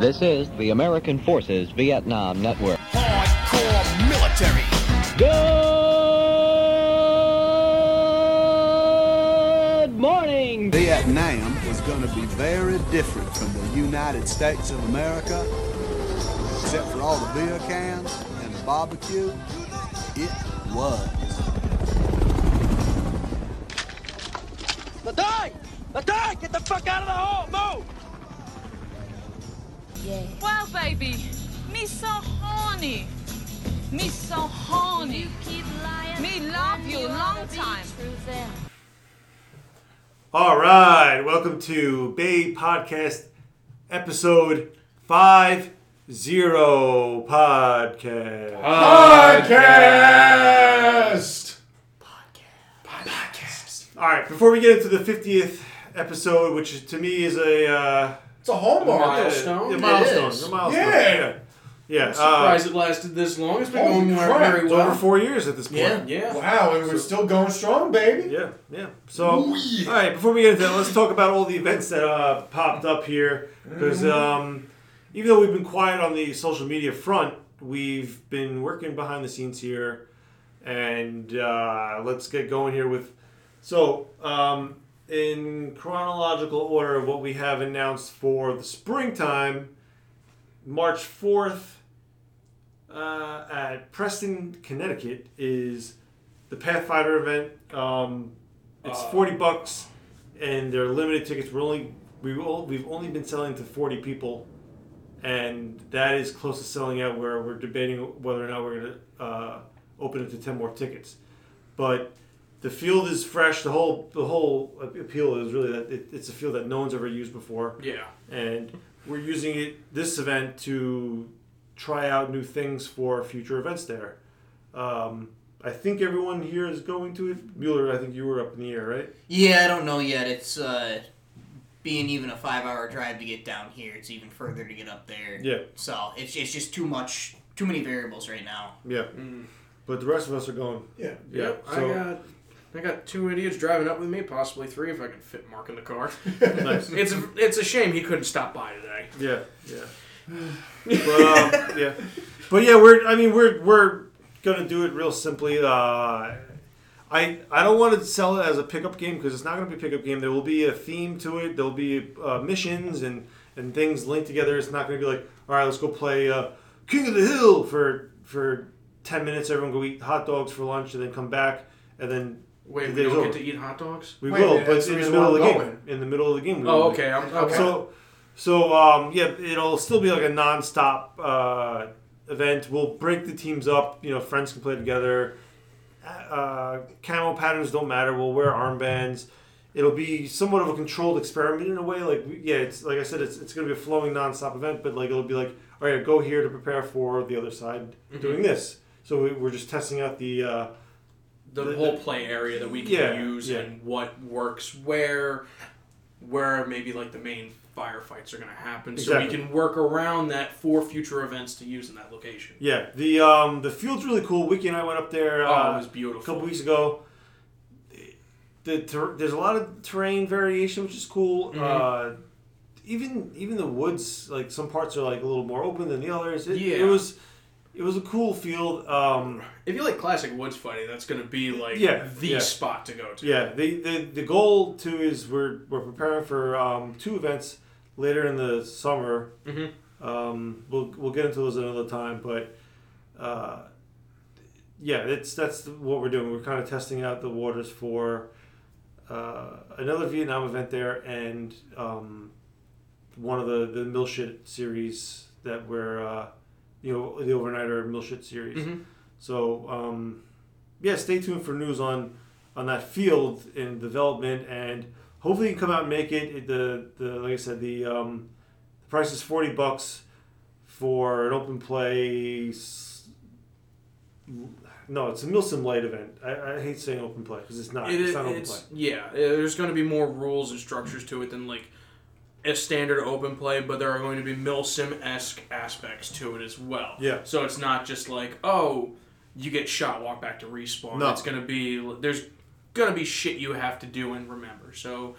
This is the American Forces Vietnam Network. Hardcore military. Good morning. Vietnam was going to be very different from the United States of America, except for all the beer cans and the barbecue. It was. Latay! Latay! Get the fuck out of the hole! Move! Wow, baby, me so horny. Me so horny. Me love you long time. All right, welcome to BAE Podcast episode five zero podcast. Podcast. Podcast. All right, before we get into the fiftieth episode, which to me is a uh, It's a hallmark. milestone, a It milestone, is. a milestone. Yeah. yeah, yeah. I'm uh, it lasted this long. It's been Holy going crap, very it's over four years at this point. Yeah, yeah. Wow, and we're still going strong, baby. Yeah, yeah. So, all right, before we get into that, let's talk about all the events that uh, popped up here. Because um, even though we've been quiet on the social media front, we've been working behind the scenes here. And uh, let's get going here with. So, um, in chronological order of what we have announced for the springtime, March 4th uh, at Preston, Connecticut is the Pathfinder event. Um, it's forty bucks, and they're limited tickets. We're only we will, we've only been selling to forty people, and that is close to selling out. Where we're debating whether or not we're going to uh, open it to ten more tickets, but the field is fresh. The whole the whole appeal is really that it, it's a field that no one's ever used before Yeah. and we're using it this event to try out new things for future events there. Um, I think everyone here is going to it. Mueller, I think you were up in the air, right? Yeah, I don't know yet. It's uh, being even a five-hour drive to get down here. It's even further to get up there. Yeah, So it's it's just too much, too many variables right now. yeah. But the rest of us are going. Yeah. Yeah. Yep, So I got I got two idiots driving up with me, possibly three if I can fit Mark in the car. nice. it's a, it's a shame he couldn't stop by today. Yeah, yeah. but um, yeah, but yeah, we're. I mean, we're we're gonna do it real simply. Uh, I I don't want to sell it as a pickup game because it's not gonna be a pickup game. There will be a theme to it. There'll be uh, missions and and things linked together. It's not gonna be like, all right, let's go play uh, King of the Hill for for ten minutes. Everyone go eat hot dogs for lunch and then come back and then. Wait, we day's don't over. get to eat hot dogs? We Wait, will, man, but in the the middle of the I'm game. In the middle of the game. we Oh, will. okay. I'm, okay. So, so um, yeah, it'll still be like a non-stop uh, event. We'll break the teams up. You know, friends can play together. Uh, camo patterns don't matter. We'll wear armbands. It'll be somewhat of a controlled experiment in a way. Like, yeah, it's like I said, it's, it's going to be a flowing non-stop event, but like it'll be like, all right, go here to prepare for the other side doing this. So we, we're just testing out the. Uh, the, the- whole the- play area that we can Yeah, use yeah. and what works where, where maybe like the main firefights are going to happen, so we can work around that for future events to use in that location. yeah, the um, the field's really cool. Wiki and I went up there. Oh, Uh, it was beautiful. a couple weeks ago. The ter- there's a lot of terrain variation, which is cool. Mm-hmm. Uh, even even the woods, like some parts are like a little more open than the others. It, Yeah. it was it was a cool field. Um, If you like classic woods fighting, that's going to be like Yeah, the yeah. spot to go to. yeah, the, the the goal too is we're we're preparing for um, two events later in the summer. Mhm. Um, we'll we'll get into those another time, but. Uh, yeah, it's that's what we're doing. We're kind of testing out the waters for uh, another Vietnam event there, and um, one of the the milsim series that we're uh, you know the overnighter milsim series. Mhm. So um, yeah, stay tuned for news on on that field in development, and hopefully you can come out and make it. The the like I said, the um, the price is forty bucks for an open play. s- No, it's a Milsim Light event. I, I hate saying open play because it's not. It it's not open it's, play. yeah, there's going to be more rules and structures to it than like a standard open play, but there are going to be Milsim esque aspects to it as well. Yeah. So it's not just like, oh, you get shot, walk back to respawn. No. It's going to be, there's going to be shit you have to do and remember. So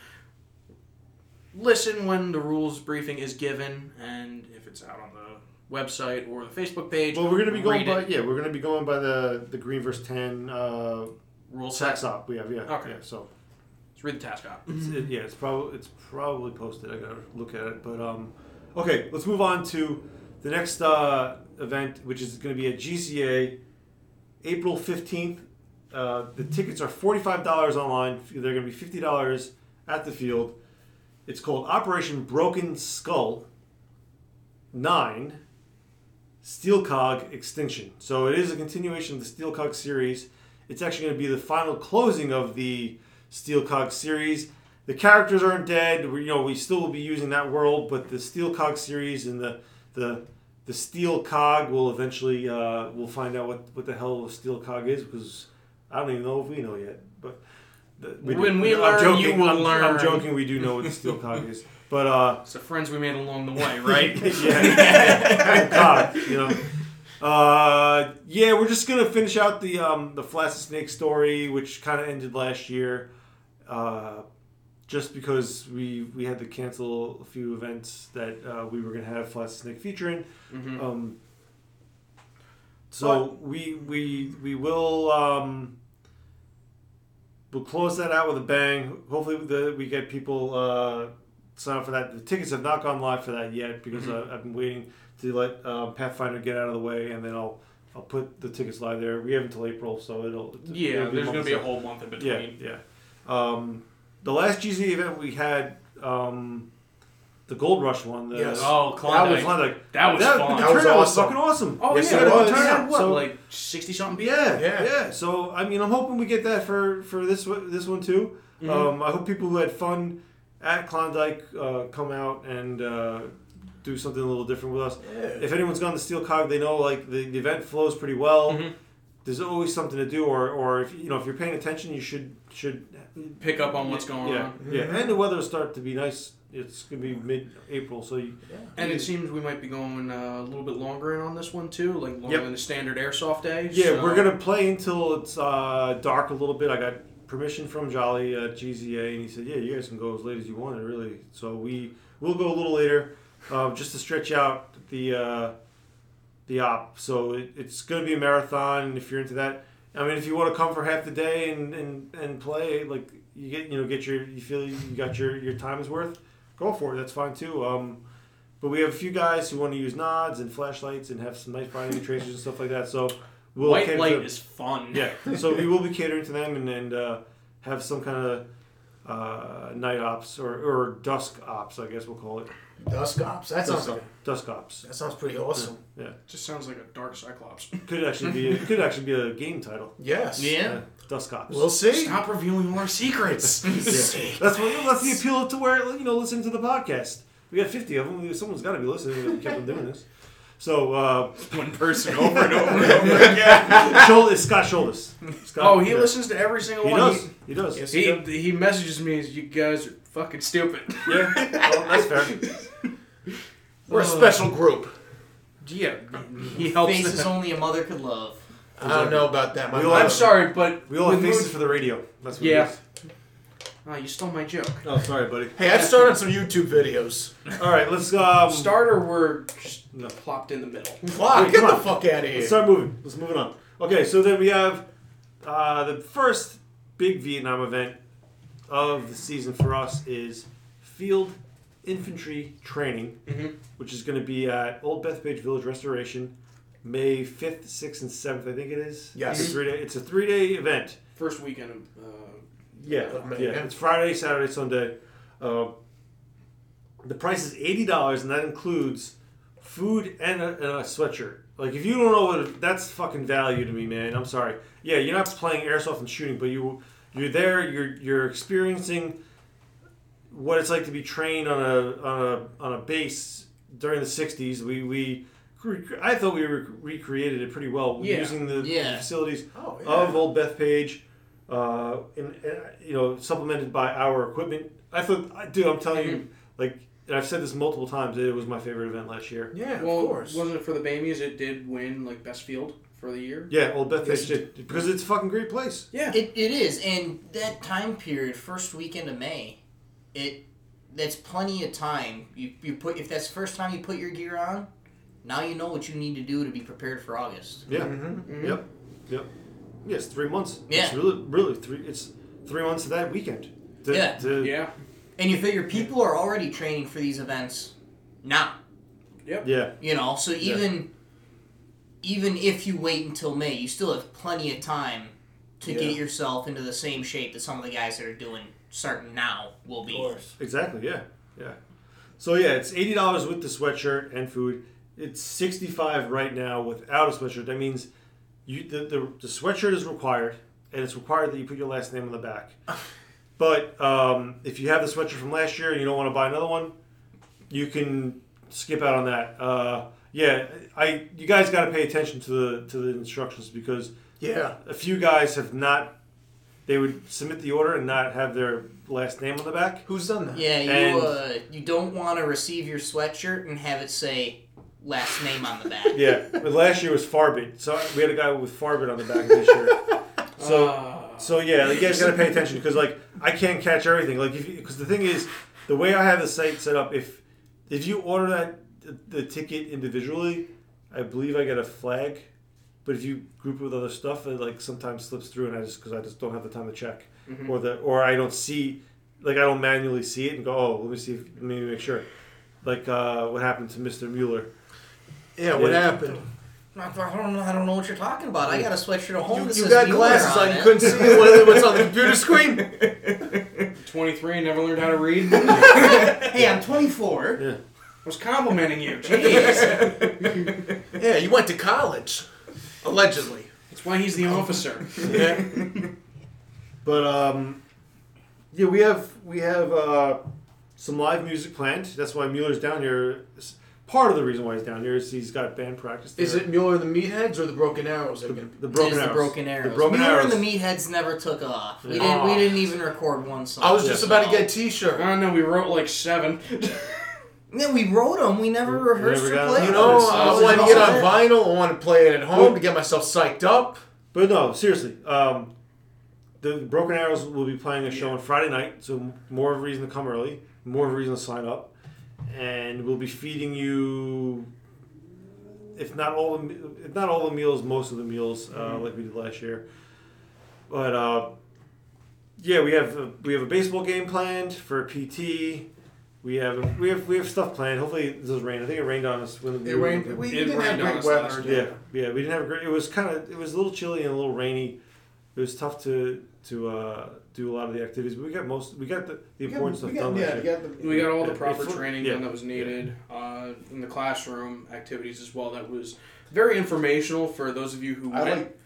listen when the rules briefing is given, and if it's out on the website or the Facebook page. Well, we're gonna be going by it. yeah, we're gonna be going by the the green verse ten uh, rule set. op. We have yeah. Okay. Yeah, so Let's read the task op. it, yeah, it's probably it's probably posted. I gotta look at it, but um, okay, let's move on to the next uh, event, which is going to be at GCA, April fifteenth. Uh, the tickets are forty five dollars online. They're going to be fifty dollars at the field. It's called Operation Broken Skull Nine. Steel Cog Extinction. So it is a continuation of the Steel Cog series. It's actually going to be the final closing of the Steel Cog series. The characters aren't dead. We, you know, we still will be using that world, but the Steel Cog series and the the the Steel Cog will eventually uh, we'll find out what what the hell a Steel Cog is because I don't even know if we know yet. But the, we When do. we I'm learn, joking. you will I'm, I'm joking. We do know what the Steel Cog is, but uh, It's the friends we made along the way, right? yeah. God, you know. Uh, yeah, we're just gonna finish out the um, the Flaccid Snake story, which kind of ended last year, uh, just because we we had to cancel a few events that uh, we were gonna have Flaccid Snake featuring. Mhm. Um, so we we we will um, we'll close that out with a bang. Hopefully, the, we get people uh, sign up for that. The tickets have not gone live for that yet because uh, I've been waiting to let um, Pathfinder get out of the way, and then I'll I'll put the tickets live there. We have until April, so it'll yeah, it'll there's going to be a whole month in Yeah, between. yeah. Um, the last GZ event we had, um, the Gold Rush one. The, Yes. Oh, That was Klondike. That was that, fun. The That was turnout was awesome. fucking awesome. Oh, Yes, yeah. it we was. had, what, So- like 60 something people? Yeah, Yeah. yeah, So I mean, I'm hoping we get that for for this one- this one too. Mm-hmm. Um, I hope people who had fun at Klondike uh, come out and uh, do something a little different with us. If anyone's gone to Steel Cog, they know like the, the event flows pretty well. Mhm. There's always something to do, or or if you know if you're paying attention, you should should Pick up on what's going yeah, on. Yeah, and the weather will start to be nice. It's gonna be mid-April, so you, And it seems we might be going uh, a little bit longer in on this one too, like longer Yep. than the standard airsoft day. Yeah, so- we're gonna play until it's uh, dark a little bit. I got permission from Jolly at GZA, and he said, "Yeah, you guys can go as late as you want." Really, so we will go a little later, uh, just to stretch out the uh, the op. So it, it's gonna be a marathon. If you're into that, I mean, if you want to come for half the day and, and, and play, like you get you know get your you feel you got your your time is worth, go for it. That's fine too. Um, but we have a few guys who want to use nods and flashlights and have some nice binding tracers and stuff like that. So we'll White light to- is fun. yeah. So we will be catering to them and, and uh, have some kind of uh, night ops or, or dusk ops, I guess we'll call it. Dusk Ops. That sounds like Dusk ops. that sounds pretty awesome. Yeah. Just sounds like a dark cyclops. Could actually be it could actually be a game title. Yes. Yeah. Dusk ops. We'll see. Stop revealing more secrets. Yeah. That's what that's the appeal to where you know listen to the podcast. We got fifty of them. Someone's got to be listening. We kept on doing this. So uh, One person over and over and over again. Shoul- it's Scott Shoulders. Scott, Oh, he yeah. listens to every single one. He one. does. He does. Yes, He, he, he messages me as you guys are fucking stupid. Yeah. Well, that's fair. We're a special group. Yeah, he helps. Faces them. only a mother could love. I don't know about that. My We all mother- I'm sorry, but We all have with faces Moon- for the radio. That's what Yeah. Oh, you stole my joke. Oh, sorry, buddy. Hey, I've started some YouTube videos. All right, let's um, Starter were just No. plopped in the middle. Wow, Wait, get come the on. fuck out of here. Let's start moving. Let's move it on. Okay, so then we have uh, the first big Vietnam event of the season for us is Field Infantry Training, Mhm. which is going to be at Old Bethpage Village Restoration, May fifth, sixth, and seventh. I think it is. Yes. It's a three day. It's a three day event. First weekend of. Uh, Yeah, Of May, yeah. yeah. It's Friday, Saturday, Sunday. Uh, the price is eighty dollars, and that includes food and a, and a sweatshirt. Like if you don't know what that's fucking value to me, man. I'm sorry. Yeah, you're not playing airsoft and shooting, but you you're there. You're you're experiencing what it's like to be trained on a on a on a base during the '60s. We we. I thought we re- recreated it pretty well Yeah. using the, the Yeah. facilities Oh, yeah. of Old Bethpage, uh, and, and you know, supplemented by our equipment. I thought, dude, I'm telling you, like, and I've said this multiple times. It was my favorite event last year. Yeah, well, of course. wasn't it for the Bamies? It did win like best field for the year. Yeah, Old Bethpage did because it's a fucking great place. Yeah. It, it is, and that time period, first weekend of May, it that's plenty of time. You you put if that's the first time you put your gear on, now you know what you need to do to be prepared for August. Yeah. Mm-hmm. Mm-hmm. Yep. Yep. Yeah, it's three months. It's Yeah. really, really three. It's three months to that weekend. To, Yeah. To, Yeah. And you figure people are already training for these events now. Yeah. You know, so even even if you wait until May, you still have plenty of time to Yeah. get yourself into the same shape that some of the guys that are doing starting now will be. Exactly. Yeah. Yeah. So yeah, it's eighty dollars with the sweatshirt and food. It's sixty five right now without a sweatshirt. That means you the, the the sweatshirt is required, and it's required that you put your last name on the back. But um, if you have the sweatshirt from last year and you don't want to buy another one, you can skip out on that. Uh, yeah, I you guys got to pay attention to the to the instructions because Yeah. a few guys have not. They would submit the order and not have their last name on the back. Who's done that? Yeah, you And- uh, you don't want to receive your sweatshirt and have it say last name on the back. Yeah, but last year was Farbit, so we had a guy with Farbit on the back of his shirt. So, Uh, so yeah, you guys gotta pay attention because like I can't catch everything. Like if because the thing is, the way I have the site set up, if if you order that the, the ticket individually, I believe I get a flag. But if you group it with other stuff, it like sometimes slips through, and I just because I just don't have the time to check, or the or I don't see, like I don't manually see it and go, oh, let me see, if, let me make sure. Like uh, what happened to Mr. Mueller. Yeah, what Yeah. happened? I don't know. I don't know what you're talking about. I got a sweatshirt at home You, that you says got glasses on on, you couldn't see what, what's on the computer screen? 23 and never learned how to read. Hey, I'm 24. Yeah. I was complimenting you. Jeez. Yeah, you went to college. Allegedly. That's why he's the officer. Yeah. But um, yeah, we have we have uh, some live music planned. That's why Mueller's down here. Part of the reason why he's down here is he's got band practice. Is it Mueller and the Meatheads or the Broken Arrows? the, Again? the broken arrows? the broken arrows. The broken Mueller arrows. and the Meatheads never took off. We Yeah. didn't. We didn't even record one song. I was just about to get a T-shirt. I don't know, we wrote like seven. Yeah, we wrote them. We never rehearsed never or got played. them. You know. I want to it's get on vinyl. I want to play it at home to get myself psyched up. But no, seriously. Um, the Broken Arrows will be playing a show on Friday night, so more of a reason to come early, more of a reason to sign up, and we'll be feeding you, if not all the, if not all the meals, most of the meals, uh, like we did last year. But uh, yeah, we have a, we have a baseball game planned for PT. We have we have we have stuff planned. Hopefully it doesn't rain. I think it rained on us when It rained. We It didn't have rained on great weather. yeah, yeah, we didn't have a great. It was kind of it was a little chilly and a little rainy. It was tough to to uh, do a lot of the activities, but we got most. We got the, the We important got, stuff we got, done. yeah, we got the, We got all the proper it's- training yeah. done that was needed uh, in the classroom activities as well. That was very informational for those of you who I went. like.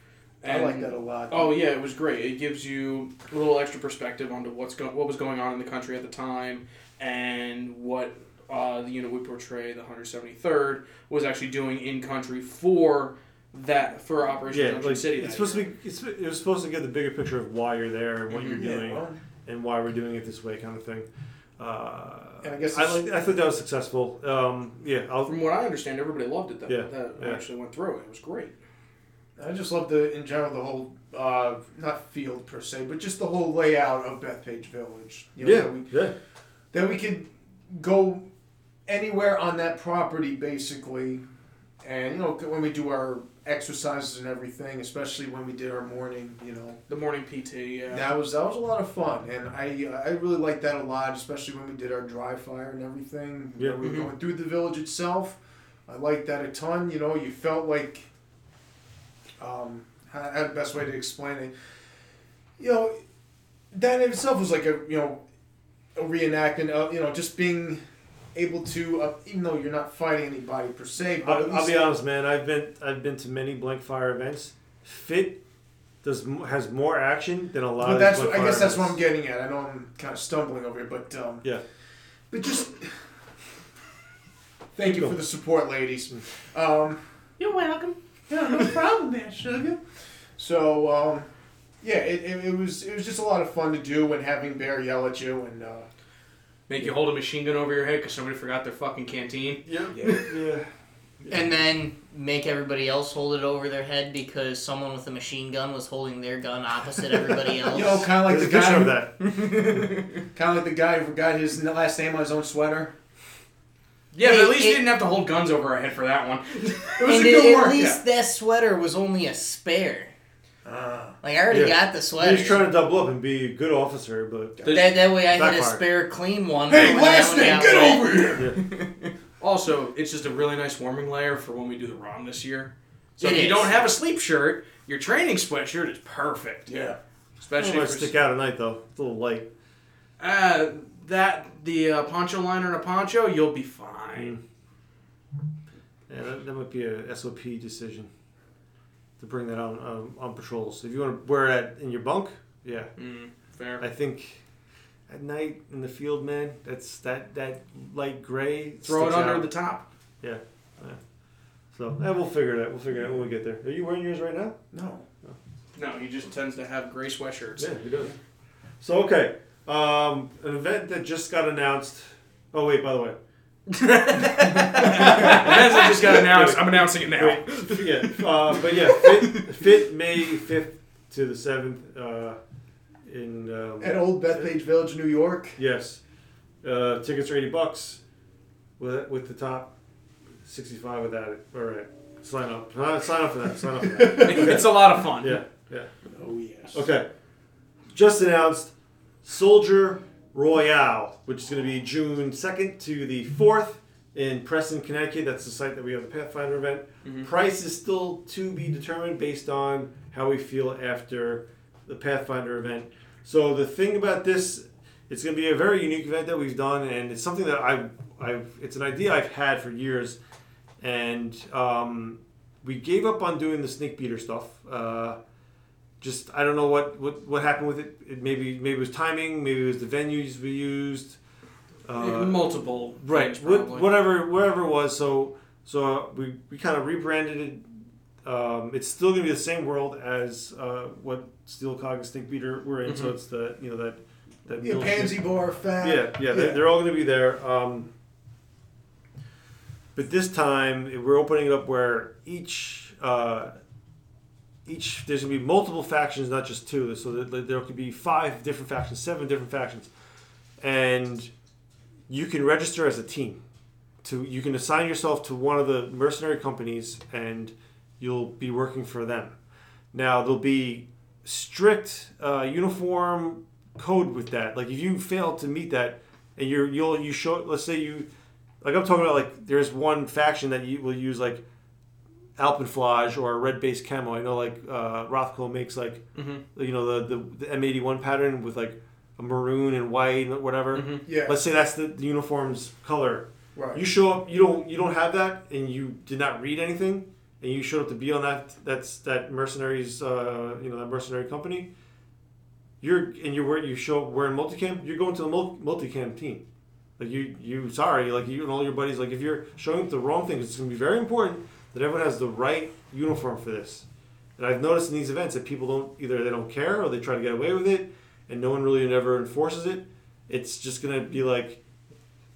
I like that a lot. Oh yeah, it was great. It gives you a little extra perspective onto what's go- what was going on in the country at the time and what uh, the unit we portray, the 173rd, was actually doing in country for that for Operation Yeah, Junction like City. it's supposed year. to be. It's, it was supposed to give the bigger picture of why you're there and what you're yeah, doing well, and why we're doing it this way, kind of thing. Uh, And I guess I, it's- like, I thought that was successful. Um, yeah, I'll, From what I understand, everybody loved it. That Yeah, that yeah. actually went through. It was great. I just love the in general the whole uh, not field per se, but just the whole layout of Bethpage Village. You know, yeah, we, yeah. That we could go anywhere on that property basically, and you know when we do our exercises and everything, especially when we did our morning, you know. The morning PT. Yeah. That was that was a lot of fun, and I I really liked that a lot, especially when we did our dry fire and everything. Yeah. know, we were Mhm. going through the village itself. I liked that a ton. You know, you felt like, um, how, how the best way to explain it. You know, that in itself was like a you know, a reenactment of you know just being able to uh, even though you're not fighting anybody per se, but I'll, I'll be honest, man. I've been I've been to many blank fire events. Fit does has more action than a lot But of. that's these I guess fire that's what I'm getting at. I know I'm kind of stumbling over here, but um, Yeah. but just thank you for the support, ladies. Um, You're welcome. yeah, no problem there, sugar. So um, yeah, it, it, it was it was just a lot of fun to do when having Bear yell at you and uh, Make you hold a machine gun over your head because somebody forgot their fucking canteen. Yeah. Yeah. yeah. And then make everybody else hold it over their head because someone with a machine gun was holding their gun opposite everybody else. You know, kind of like There's the guy. Who, that. kind of like the guy who got his last name on his own sweater. Yeah, but at least it- you didn't have to hold guns over our head for that one. It was and a at, good at work. least that sweater was only a spare. Ah. Like I already Yeah. got the sweater. He's trying to double up and be a good officer, but that, that way I had a spare clean one. Hey, last that name, get over here. Also, it's just a really nice warming layer for when we do the ROM this year. So It if you is. don't have a sleep shirt, your training sweatshirt is perfect. Yeah. it Especially might for stick out at night though. It's a little light. Uh, that the uh, poncho liner and a poncho, you'll be fine. Yeah, that, that might be a SOP decision to bring that on um, on patrols. If you want to wear that in your bunk, yeah. Mm, fair. I think at night in the field, man, that's that that light gray. Throw it under out. the top. Yeah. yeah. So yeah, we'll figure it out. We'll figure it out when we get there. Are you wearing yours right now? No. No, he just tends to have gray sweatshirts. Yeah, he does. So okay, um, an event that just got announced. Oh wait, by the way, As I just got announced, I'm announcing it now. Wait, yeah, uh, but yeah, fit, fit May fifth to the seventh uh, in um, At Old Bethpage Village, New York. yes, uh, tickets are eighty bucks with with the top sixty five without it. All right, sign up. Uh, sign up for that. Sign up for that. it's a lot of fun. Yeah, yeah. Oh yes. Okay, just announced Soldier Royale, which is going to be June second to the fourth in Preston, Connecticut. That's the site that we have the Pathfinder event. Price is still to be determined based on how we feel after the Pathfinder event. So the thing about this, it's going to be a very unique event that we've done, and it's something that I, I've, it's an idea I've had for years, and um, we gave up on doing the snake beater stuff. Uh, just I don't know what, what, what happened with it. it. Maybe maybe it was timing. Maybe it was the venues we used. Uh, Multiple. right things, wh- probably. whatever wherever it was so so uh, we, we kind of rebranded it um, it's still gonna be the same world as uh, what steel cog and snake beater were in so it's the you know that that Yeah, Pansy. Bar, Fat. yeah yeah, They're, they're all gonna be there um, but this time we're opening it up where each uh, each there's gonna be multiple factions not just two so there could be five different factions seven different factions and you can register as a team. To you can assign yourself to one of the mercenary companies, and you'll be working for them. Now there'll be strict uh, uniform code with that. Like if you fail to meet that, and you're you'll you show let's say you like I'm talking about like there's one faction that you will use like alpenflage or a red base camo. I know like uh, Rothco makes like you know the, the the M81 pattern with like a maroon and white and whatever. Yeah. Let's say that's the, the uniform's color. Right. You show up, you don't you don't have that, and you did not read anything, and you showed up to be on that that's that mercenaries uh, you know that mercenary company. You're and you're wearing you show up wearing multicam. You're going to the mul- multicam team. Like you you sorry like you and all your buddies like if you're showing up the wrong thing, it's going to be very important that everyone has the right uniform for this. And I've noticed in these events that people don't either they don't care or they try to get away with it, and no one really ever enforces it. It's just gonna be like,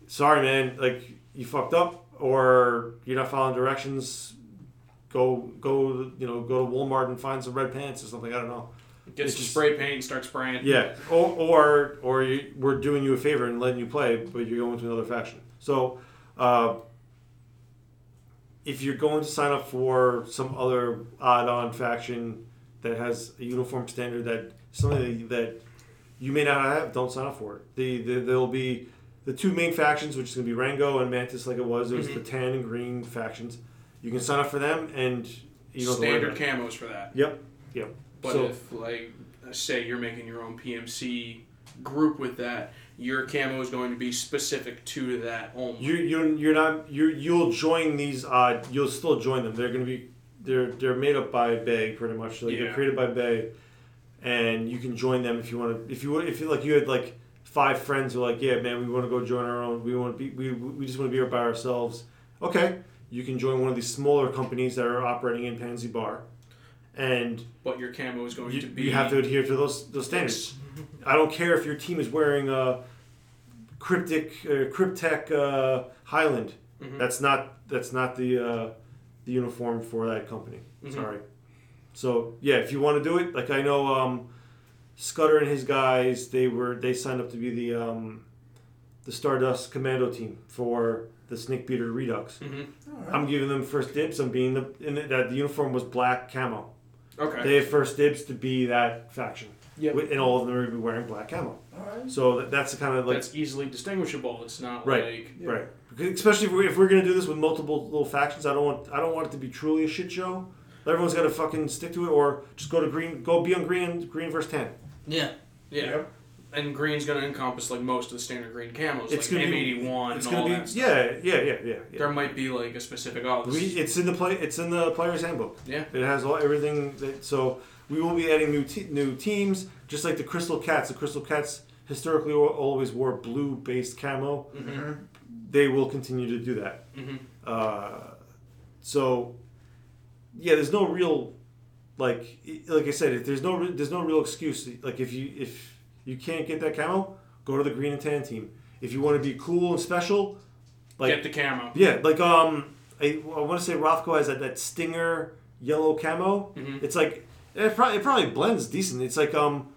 sorry man, like you fucked up or you're not following directions. Go go you know go to Walmart and find some red pants or something. I don't know. Get some just- spray paint and start spraying. Yeah, or or, or you, we're doing you a favor and letting you play, but you're going to another faction. So, uh, if you're going to sign up for some other odd-on faction that has a uniform standard that something that you may not have, don't sign up for it. The, the there'll be the two main factions, which is going to be Rango and Mantis, like it was. There's mm-hmm. the tan and green factions. You can sign up for them, and you know Standard camos for that. Yep, yep. But so, if, like, say you're making your own PMC group with that, your camo is going to be specific to that only. You you you're not you you'll join these Uh, You'll still join them. They're gonna be they're they're made up by BAE pretty much. Like Yeah. they're created by BAE, and you can join them if you want to. If you if you like you had like five friends who are like yeah man we want to go join our own. We want to be we we just want to be here by ourselves. Okay, you can join one of these smaller companies that are operating in Pansy Bar, and but your camo is going you, to be. you have to adhere to those those standards. I don't care if your team is wearing a cryptic uh, Kryptek uh, Highland. That's not that's not the uh, the uniform for that company. Sorry. So yeah, if you want to do it, like I know um, Scudder and his guys, they were they signed up to be the um, the Stardust Commando team for the Snake Beater Redux. I'm giving them first dibs on being the in the, that the uniform was black camo. Okay. They have first dibs to be that faction. Yep. And all of them are going to be wearing black camo. Alright. So that, that's the kind of like That's easily distinguishable. It's not Right. like Right. Because especially if we're, if we're gonna do this with multiple little factions, I don't want I don't want it to be truly a shit show. Everyone's got to fucking stick to it, or just go to green, go be on green, green versus tan. Yeah. yeah. Yep. And green's going to encompass like most of the standard green camos, It's like gonna M81 It's and all gonna be that. stuff. yeah, yeah, yeah, yeah. yeah. There might be like a specific oh, this We, is- it's in the play. It's in the player's handbook. Yeah. It has all everything. That, so we will be adding new te- new teams, just like the Crystal Cats. The Crystal Cats historically al- always wore blue based camo. They will continue to do that. Mhm. Uh, so yeah, there's no real like like I said, if there's no re- there's no real excuse. Like if you if you can't get that camo, go to the green and tan team. If you want to be cool and special, like get the camo. yeah, like um, I, I want to say Rothco has that, that stinger yellow camo. Mhm. It's like it probably it probably blends decent. It's like um,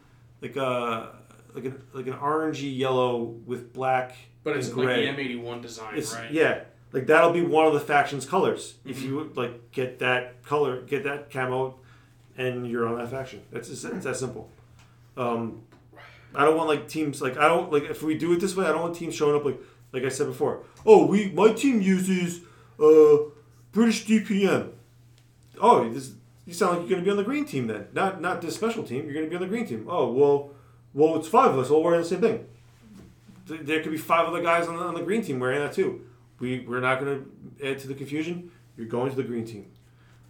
like a like an like an orangey yellow with black. But it's and like the M81 design, It's right? yeah, like that'll be one of the faction's colors. If Mm-hmm. you like get that color, get that camo, and you're on that faction. That's just, it's that simple. Um, I don't want like teams like I don't like if we do it this way. I don't want teams showing up like like I said before. Oh, we my team uses uh, British DPM. Oh, this, you sound like you're going to be on the green team then, not not this special team. You're going to be on the green team. Oh well, well it's five of us all wearing the same thing. There could be five other guys on the, on the green team wearing that too. We we're not going to add to the confusion. You're going to the green team.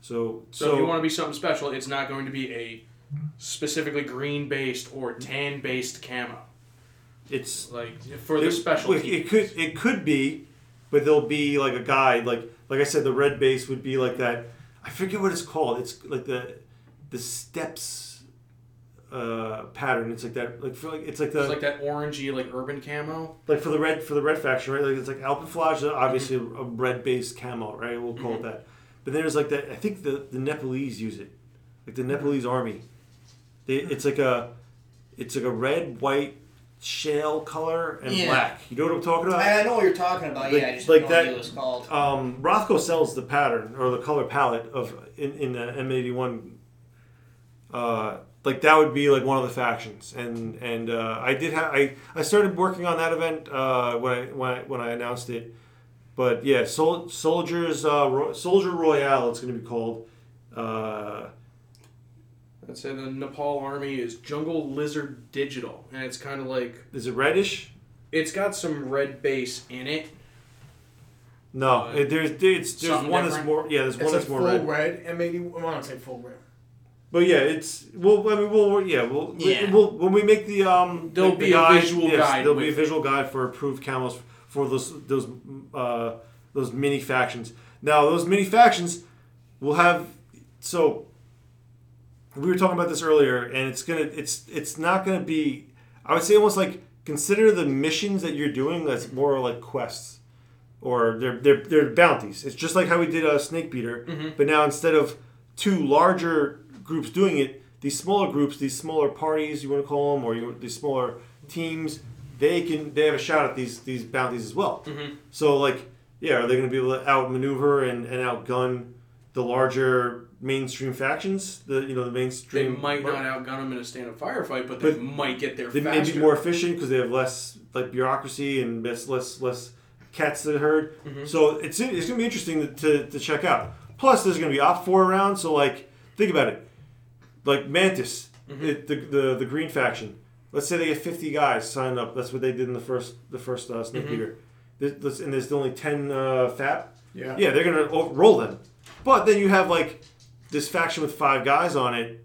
So So, if you want to be something special, it's not going to be a specifically green based or tan based camo. it's Like for the special it, could it could be, but there'll be like a guide like like I said the red base would be like that. I forget what it's called. It's like the the steps uh, pattern. It's like that. Like for like it's like the It's like that orangey, like urban camo. like for the red for the red faction, right? Like it's like Alpenflage, obviously a red based camo, right? We'll call it that. But then there's like that. I think the the Nepalese use it, like the Nepalese army. They, it's like a, it's like a red, white, shale color and Yeah. black. You know what I'm talking about? I, I know what you're talking about. Yeah, I just like that- idea what it's called. um, Rothco sells the pattern or the color palette of in in the M81. Uh, like that would be like one of the factions, and and uh, I did have I, I started working on that event uh, when I when I when I announced it, but yeah, Sol- soldiers uh, Ro- Soldier Royale it's going to be called. Uh, I'd say the Nepal army is Jungle Lizard Digital, and it's kind of like is it reddish? it's got some red base in it. No, Uh, it, there's it's there's something one that's different? more yeah there's It's one that's more full red. red, and maybe well, I don't say full red. But yeah, it's well. I mean, we'll yeah, we'll, Yeah. we'll when we make the um. There'll the- the be a guide, visual yes, guide There'll be a with visual guide for approved camos for those those uh those mini factions. Now those mini factions will have so. We were talking about this earlier, and it's gonna it's it's not gonna be. I would say almost like consider the missions that you're doing as more like quests or they're, they're, they're bounties. It's just like how we did a snake beater, mm-hmm. but now instead of two larger groups doing it, these smaller groups, these smaller parties, you want to call them, or you, these smaller teams, they can they have a shot at these these bounties as well. Mm-hmm. So like, yeah, are they going to be able to outmaneuver and, and outgun the larger mainstream factions? The you know the mainstream. They mainstream might not outgun them in a stand-up firefight, but they But might get there they may be more efficient because they have less like bureaucracy and less less less cats to herd. So it's it's gonna be interesting to, to, to check out. Plus, there's gonna be OPFOR around. So like, think about it. Like Mantis, it, the, the the green faction. Let's say they get 50 guys signed up. That's what they did in the first the first uh, snake beater. There's- there's- and there's only 10 uh, FAP. Yeah. Yeah, they're gonna roll them. But then you have like this faction with five guys on it,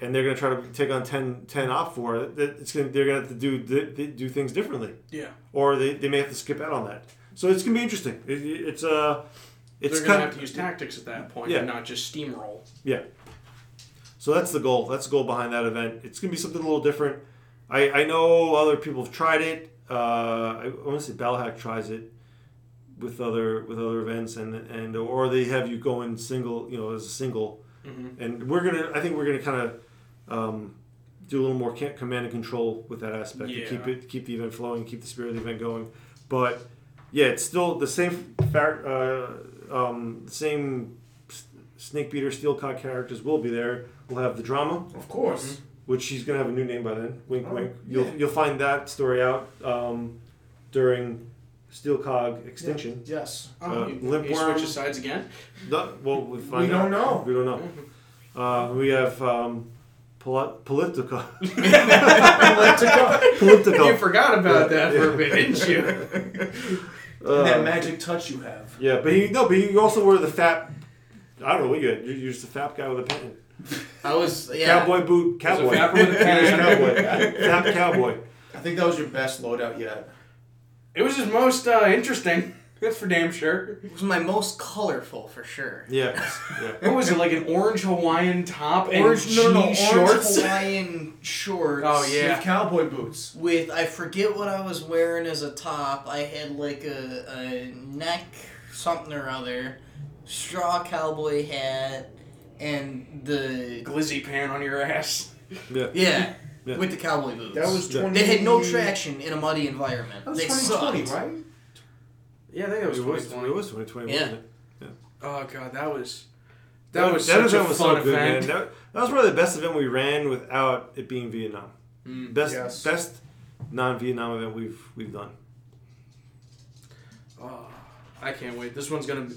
and they're gonna try to take on 10, 10 OPFOR. That- It's gonna they're gonna have to do do, do things differently, yeah, or they, they may have to skip out on that. So it's gonna be interesting. It, it- it's uh, it's they're gonna have to use tactics at that point, Yeah. and not just steamroll. yeah. So that's the goal. That's the goal behind that event. It's gonna be something a little different. I, I know other people have tried it. Uh, I, I want to say Ballahack tries it with other with other events and and or they have you go in single you know as a single Mm-hmm. and we're gonna I think we're gonna kind of um, do a little more command and control with that aspect to keep it keep the event flowing keep the spirit of the event going but yeah it's still the same fact uh, um, same snake beater steel cog characters will be there we'll have the drama Of course. which she's gonna have a new name by then. Wink, Oh, wink. You'll yeah. you'll find that story out um, during Steel Cog Extinction. Yes. Uh, you, you Worm. switches sides again. No, well, we find We out. don't know. We don't know. Uh, we have um, Poli- Politica. Politico. Politico. You forgot about Yeah, that for a bit, didn't you? Uh, that magic touch you have. Yeah, but he no, but he also wore the fat. I don't know what you had. You're you're just a fat guy with a pen. I was yeah. Cowboy boot. Cowboy. fat with a pen. Cowboy. Fat cowboy. I think that was your best loadout yet. It was his most uh, interesting. That's for damn sure. It was my most colorful for sure. Yeah. yeah. What was it like an orange Hawaiian top Orange, and no, no, jean orange shorts? Hawaiian shorts. Oh, yeah. With cowboy boots. With I forget what I was wearing as a top. I had like a, a neck something or other, straw cowboy hat, and the Glizzy pan on your ass. Yeah. yeah, Yeah. with the cowboy boots. That was 20... They had no traction in a muddy environment. That was they 2020, sucked. right? Yeah, I think that was It was, 2020. it was 2020, Yeah. wasn't? Oh god, that was that, was that such a event was fun so good, event. man. That, that was probably the best event we ran without it being Vietnam. Mm. Best Yes. best non-Vietnam event we've we've done. Oh, I can't wait. This one's gonna be,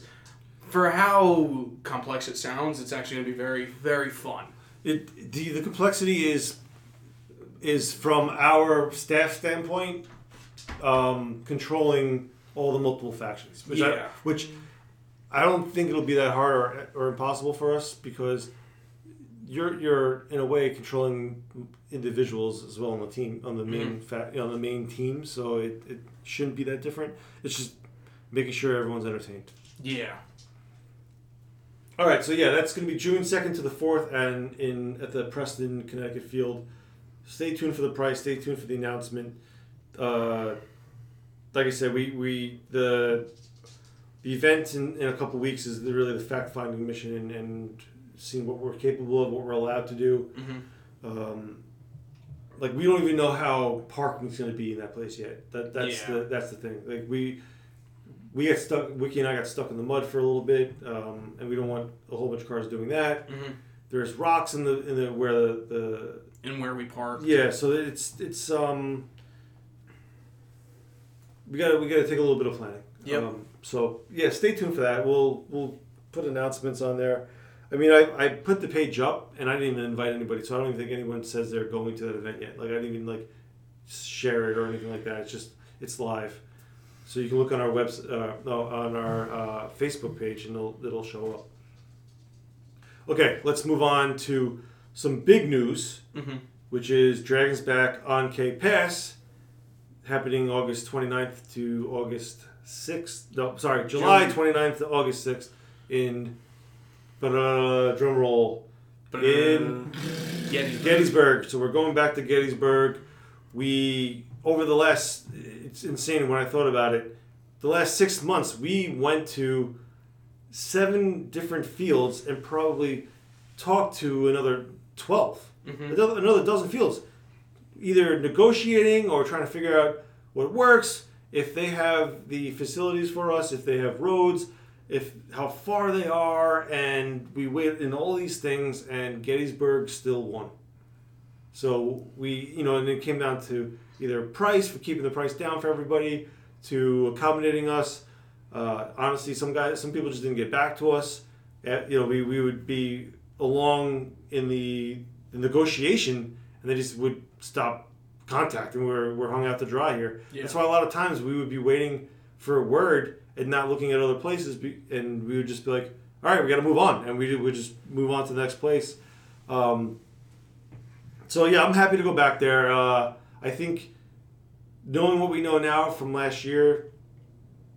for how complex it sounds. It's actually gonna be very very fun. It the the complexity is is from our staff standpoint, um, controlling all the multiple factions, which I, which I don't think it'll be that hard or, or impossible for us because you're you're in a way controlling individuals as well on the team on the main fa- on the main team, so it, it shouldn't be that different. It's just making sure everyone's entertained. Yeah. All right, so yeah, that's going to be June second to the fourth, and in at the Preston, Connecticut field. Stay tuned for the price. Stay tuned for the announcement. Uh, like I said, we, we the the event in, in a couple weeks is the, really the fact finding mission and, and seeing what we're capable of, what we're allowed to do. Mhm. Um, like we don't even know how parking's going to be in that place yet. That that's Yeah. the that's the thing. Like we we got stuck. Wiki and I got stuck in the mud for a little bit, um, and we don't want a whole bunch of cars doing that. Mhm. There's rocks in the in the where the, the And where we park. yeah. So it's it's um we got we got to take a little bit of planning. Yep. Um, so yeah, stay tuned for that. We'll we'll put announcements on there. I mean, I, I put the page up and I didn't even invite anybody, so I don't even think anyone says they're going to that event yet. Like I didn't even like share it or anything like that. It's just it's live, so you can look on our website, uh, no, on our uh, Facebook page, and it'll it'll show up. Okay, let's move on to some big news, Mhm. which is Dragons Back An Khe Pass, happening August 29th to August 6th. No, sorry, July 29th to August 6th in, but uh, drum roll, in Gettysburg. Gettysburg. So we're going back to Gettysburg. We over the last it's insane when I thought about it. The last six months we went to seven different fields and probably talked to another 12 another, another dozen fields, either negotiating or trying to figure out what works. If they have the facilities for us, if they have roads, if how far they are, and we wait in all these things, and Gettysburg still won. So we, you know, and it came down to either price for keeping the price down for everybody, to accommodating us. Uh, honestly, some guys, some people just didn't get back to us. Uh, you know, we, we would be along in the, the negotiation, and they just would stop contacting. We're, we're hung out to dry here. Yeah. That's why a lot of times we would be waiting for a word and not looking at other places, be, and we would just be like, "All right, we got to move on," and we would just move on to the next place. Um, so yeah, I'm happy to go back there. Uh, I think knowing what we know now from last year,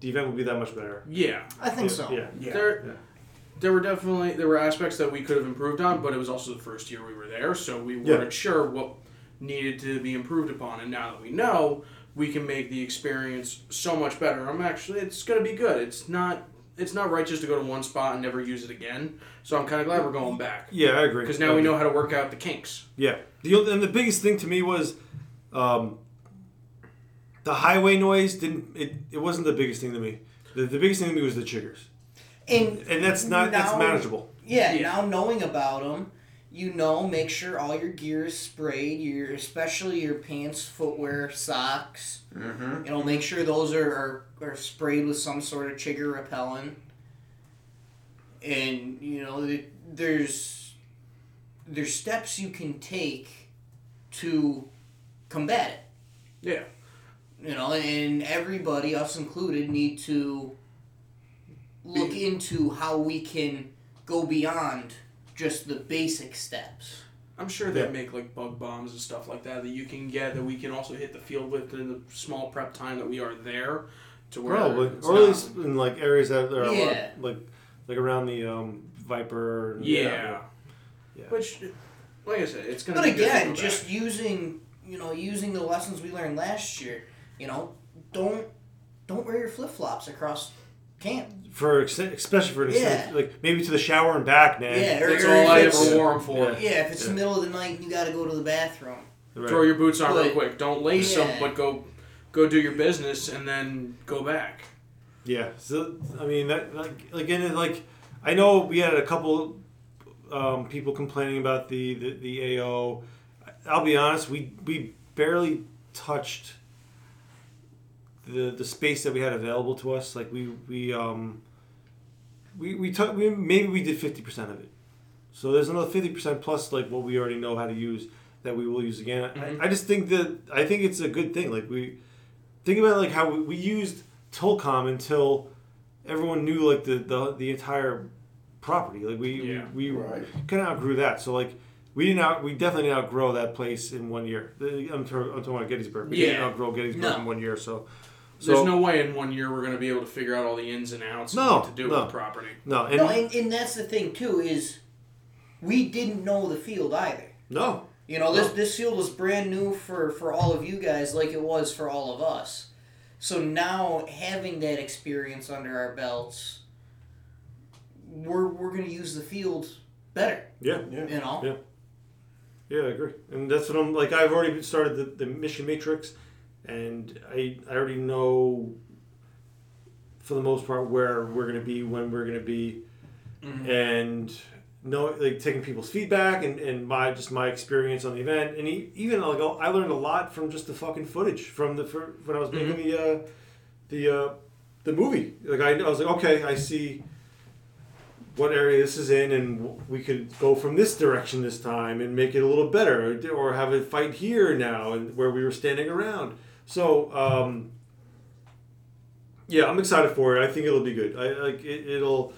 the event will be that much better. Yeah. I think so. Yeah. Yeah. There, Yeah. There were definitely there were aspects that we could have improved on, but it was also the first year we were there, so we weren't sure what needed to be improved upon. And now that we know, we can make the experience so much better. I'm actually it's gonna be good. It's not it's not right just to go to one spot and never use it again. So I'm kind of glad we're going back Yeah, I agree. because now we know how to work out the kinks. Yeah. The and the biggest thing to me was um, the highway noise didn't it, it wasn't the biggest thing to me. The, the biggest thing to me was the chiggers. And And that's not that's manageable. Yeah, Yeah. now knowing about them, you know, make sure all your gear is sprayed. Your especially your pants, footwear, socks. Mm-hmm. You know, make sure those are, are, are sprayed with some sort of chigger repellent. And you know, th- there's there's steps you can take to combat it. Yeah. You know, and everybody, us included, need to look into how we can go beyond just the basic steps. I'm sure they Yeah. make like bug bombs and stuff like that that you can get that we can also hit the field with in the small prep time that we are there. To where Probably. it's Or at not- least in like areas that are a lot- like like around the um, Viper. and- Yeah. Yeah. Which, like I said, it's gonna. But be good to again, go just back. using you know using the lessons we learned last year. You know, don't don't wear your flip flops across camp. For ex- especially for an extent, Yeah. like maybe to the shower and back, man. Yeah, or, That's or all if I it's- ever wore them for. Yeah. Yeah, if it's Yeah. the middle of the night and you got to go to the bathroom. Right. Throw your boots on real quick. Don't lace them, but go, go do your business and then go back. Yeah. So I mean that like again like I know we had a couple um, people complaining about the, the the AO. I'll be honest, we we barely touched the the space that we had available to us. Like we we um we we took we maybe we did fifty percent of it. So there's another fifty percent plus like what we already know how to use that we will use again. Mhm. I, I just think that I think it's a good thing. Like we think about like how we, we used Tolcom until everyone knew like the the, the entire property. Like we Yeah. we, we Right. kind of outgrew that. So like we didn't out we definitely didn't outgrow that place in one year. I'm, talking- I'm talking about Gettysburg. We didn't outgrow Gettysburg No. in one year. So There's no way in one year we're going to be able to figure out all the ins and outs No, of what to do no. with the property. no and no, and, and that's the thing too is we didn't know the field either. no You know, this No. this field was brand new for for all of you guys, like it was for all of us. So now having that experience under our belts, we're we're gonna use the field better. Yeah, yeah You know. Yeah. Yeah, I agree, and that's what I'm like. I've already started the, the mission matrix, and I I already know, for the most part, where we're gonna be, when we're gonna be, and know like taking people's feedback and, and my just my experience on the event, and even like I learned a lot from just the fucking footage from the for, when I was making the uh, the uh, the movie. Like I, I was like, okay, I see what area this is in, and we could go from this direction this time and make it a little better, or have a fight here now, and where we were standing around. So, um, yeah, I'm excited for it. I think it'll be good. I like it, it'll.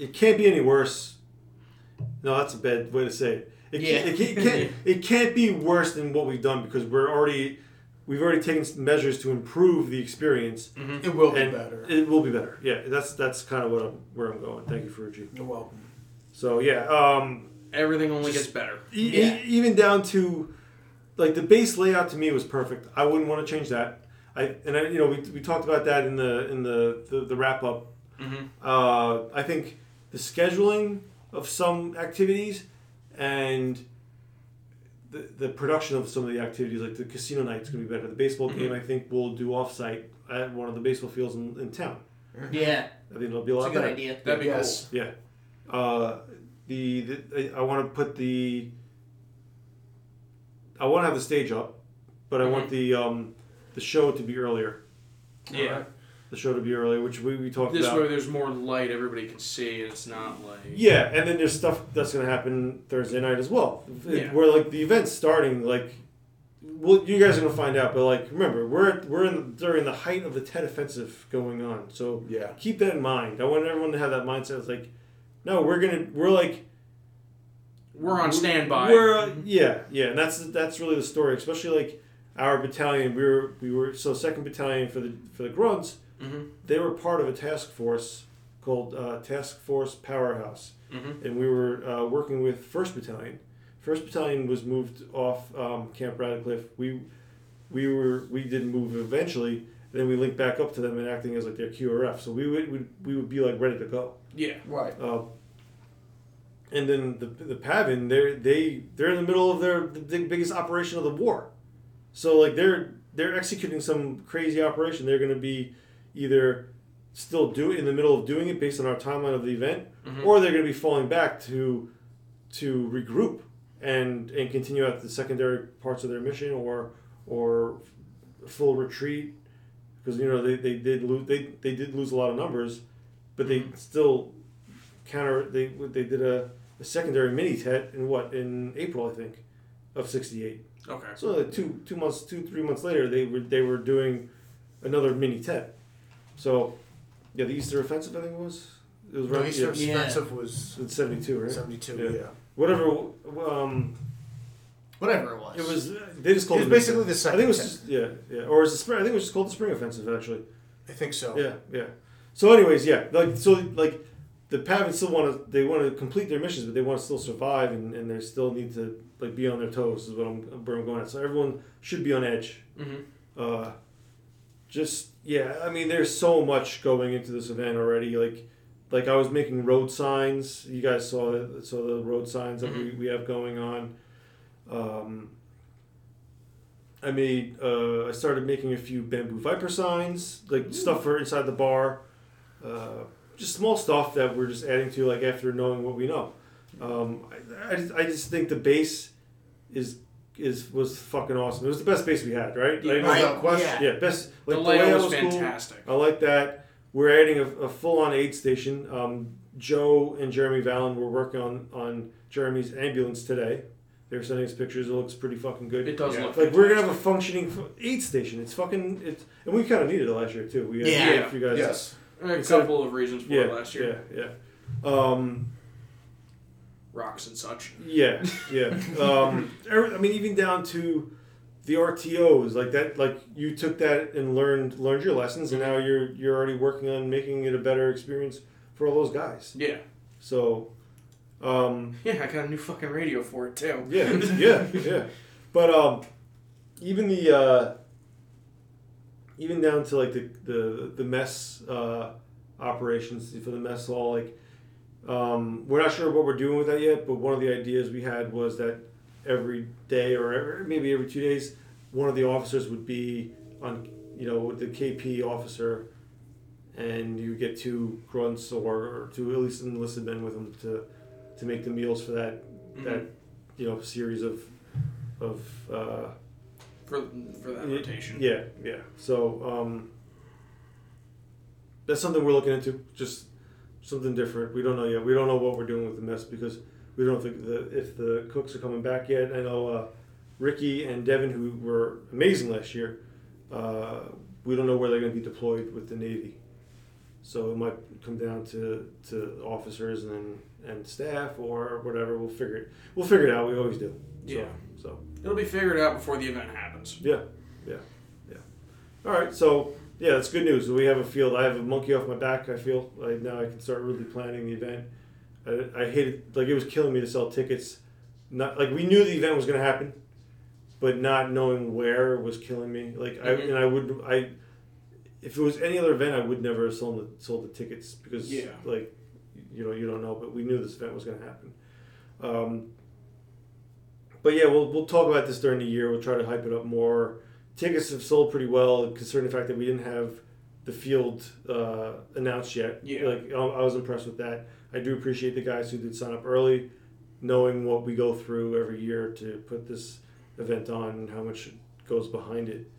It can't be any worse. No, that's a bad way to say it. It, Yeah. can't, it, can't, it can't. It can't be worse than what we've done because we're already. We've already taken measures to improve the experience, It will be better. it will be better. Yeah, that's that's kind of what I'm where I'm going. Thank you, for Ferrucci. You're welcome. So yeah, um, Everything only Just- gets better. e- Yeah. e- even down to like the base layout to me was perfect. I wouldn't want to change that. I and I, you know we, we talked about that in the in the the, the wrap up. Mhm. Uh, I think the scheduling of some activities and the, the production of some of the activities, like the casino night, is going to be better. The baseball game, I think, we'll do offsite at one of the baseball fields in, in town. Yeah, I think it'll be a it's lot a good better. idea. That'd be yes. Yeah. Uh, the, the I want to put the. I want to have the stage up, but I want the um, the show to be earlier. cool. Yeah. The show to be earlier, which we, we talked This about. This way there's more light, everybody can see, and it's not like. Yeah, and then there's stuff that's going to happen Thursday night as well. Yeah. Where like the event's starting, like, well, you guys are going to find out. But like, remember, we're we're in during the height of the Tet offensive going on, so Yeah. keep that in mind. I want everyone to have that mindset. It's like, no, we're gonna we're like We're on standby. We're uh, yeah, yeah, and that's that's really the story. Especially like our battalion. We were we were so second battalion for the for the grunts. Mhm. They were part of a task force called uh, Task Force Powerhouse, Mhm. and we were uh, working with First Battalion. First Battalion was moved off um, Camp Radcliff. We we were we did move eventually. And then we linked back up to them and acting as like their QRF. So we would, would we would be like ready to go. Yeah. Right. And then the the PAVN, they're they they're in the middle of their the biggest operation of the war, so like they're they're executing some crazy operation. They're going to be either still do in the middle of doing it based on our timeline of the event, mm-hmm. or they're going to be falling back to to regroup and and continue out the secondary parts of their mission or or full retreat. Because you know they, they did lose they, they did lose a lot of numbers, but they mm-hmm. still counter they they did a, a secondary mini tet in what in April I think of sixty eight. Okay. So like two two months two three months later they were they were doing another mini tet. So yeah, the Easter offensive I think it was it was No, around Easter yeah, Yeah. Offensive was it's seventy two right 72, Yeah. yeah. whatever um Whatever it was. it was they just called It's it basically the second. I second think it was just, yeah yeah or is the spring I think it was just called the spring offensive actually. I think so. Yeah, yeah. So, anyways, yeah, like so, like the PAVNs still want to they want to complete their missions, but they want to still survive, and, and they still need to like be on their toes. Is what I'm where I'm going at. So everyone should be on edge. Mm-hmm. Uh, just yeah, I mean, there's so much going into this event already. Like, like I was making road signs. You guys saw saw the road signs that we, we have going on. Um, I made uh, I started making a few bamboo viper signs, like stuff for inside the bar. Uh, just small stuff that we're just adding to, like after knowing what we know. Um, I, I, just, I just think the base is is was fucking awesome. It was the best base we had, right? Yeah, Like, Without question. yeah, best. The Like layout was, was cool. fantastic. I like that. We're adding a, a full-on aid station. Um, Joe and Jeremy Vallon were working on on Jeremy's ambulance today. They were sending us pictures. It looks pretty fucking good. It does Yeah. look like we're gonna have a functioning aid station. It's fucking it's and we kind of needed it last year too. We had, Yeah. we had a few guys. Yes. A couple of reasons for Yeah. it last year. Yeah. Yeah. Um, Rocks and such. yeah. Yeah. Um, I mean, even down to the RTOs like that. Like you took that and learned learned your lessons, and now you're you're already working on making it a better experience for all those guys. Yeah. So. Um, Yeah, I got a new fucking radio for it too. Yeah, yeah, yeah. But um, even the uh, even down to like the the the mess uh, operations for the mess hall, like um, we're not sure what we're doing with that yet. But one of the ideas we had was that every day or every, maybe every two days, one of the officers would be on you know with the KP officer. And you get two grunts or, or two at least enlisted men with them to, to make the meals for that that you know series of of uh, for for that y- rotation. Yeah, yeah. So um, that's something we're looking into. Just something different. We don't know yet. We don't know what we're doing with the mess because we don't think that if the cooks are coming back yet. I know uh, Ricky and Devin, who were amazing last year. Uh, we don't know where they're going to be deployed with the Navy. So it might come down to, to officers and and staff or whatever. We'll figure it. We'll figure it out. We always do. So, Yeah. So It'll be figured out before the event happens. yeah, yeah, yeah. All right, so yeah, that's good news. We have a field. I have a monkey off my back. I feel like now I can start really planning the event. I, I hated like it was killing me to sell tickets. Not like we knew the event was going to happen, but not knowing where was killing me. Like I Mhm. and I would I. If it was any other event, I would never have sold the sold the tickets because Yeah. like, you know, you don't know, but we knew this event was going to happen. Um, but yeah, we'll, we'll talk about this during the year. We'll try to hype it up more. Tickets have sold pretty well, considering the fact that we didn't have the field uh, announced yet. Yeah. Like I was impressed with that. I do appreciate the guys who did sign up early, knowing what we go through every year to put this event on and how much goes behind it.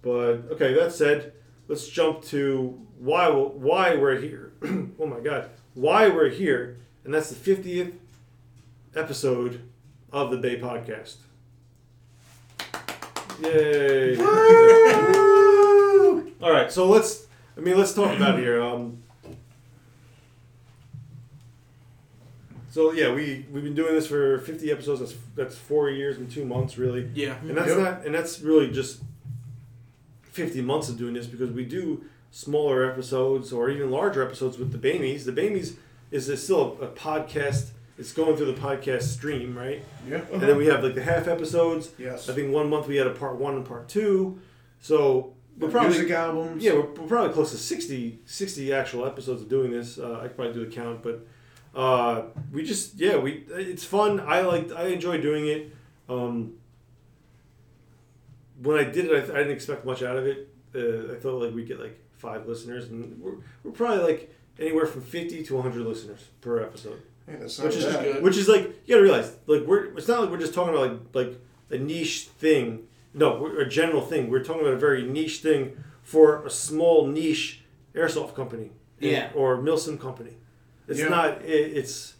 But okay, that said, let's jump to why why we're here. oh my God, why we're here, and that's the fiftieth episode of the BAE Podcast. Yay! All right, so let's. I mean, let's talk about here. Um, so yeah, we we've been doing this for fifty episodes. That's that's four years and two months, really. Yeah. And that's Yep. not, and that's really just fifty months of doing this because we do smaller episodes or even larger episodes with the Bamies. The Bamies is a, still a, podcast it's going through the podcast stream, right? Yeah. And then we have like the half episodes. Yes. I think one month we had a part one and part two. So we're probably music albums. yeah, we're, we're probably close to 60, 60 actual episodes of doing this. Uh, I could probably do the count, but uh, we just yeah, we it's fun. I like I enjoy doing it. Um, when I did it, I, th- I didn't expect much out of it. Uh, I thought like we'd get like five listeners, and we're, we're probably like anywhere from fifty to hundred listeners per episode Hey, that's not which is bad. good. which is like you gotta realize like we're it's not like we're just talking about like like a niche thing no we're a general thing we're talking about a very niche thing for a small niche airsoft company and- Yeah. or milsim company it's Yeah. not it, it's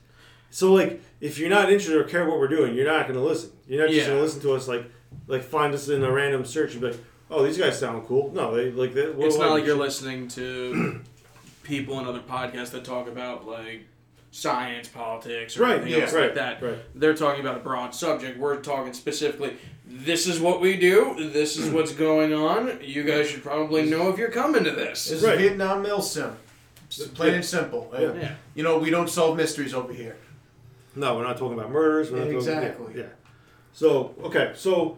so like if you're not interested or care what we're doing you're not gonna listen you're not just Yeah. gonna listen to us like like find us in a random search and be like oh these guys sound cool no they like they, It's not like you're listening to people in other podcasts that talk about like science, politics, or Right, anything yeah, else right, like that. right. They're talking about a broad subject. We're talking specifically. This is what we do. This is what's going on. You guys should probably know if you're coming to this. This Right. is Vietnam milsim. It's plain and simple. Yeah. Yeah. You know, we don't solve mysteries over here. No, we're not talking about murders. We're not talking- Exactly. yeah, yeah. So okay, so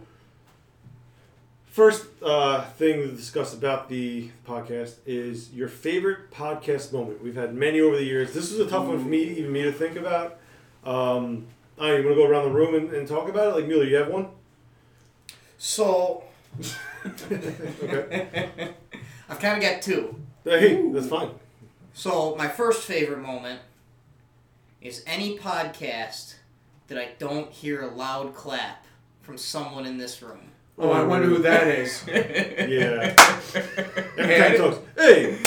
first uh, thing to discuss about the podcast is your favorite podcast moment. We've had many over the years. This was a tough one for me, even me, to think about. Um, I you want to go around the room and, and talk about it? Like Mueller, you have one? So Okay. I've kind of got two. hey, that's fine. So my first favorite moment is any podcast that I don't hear a loud clap from someone in this room. Oh, I wonder who that is. Yeah. Every time he talks, hey,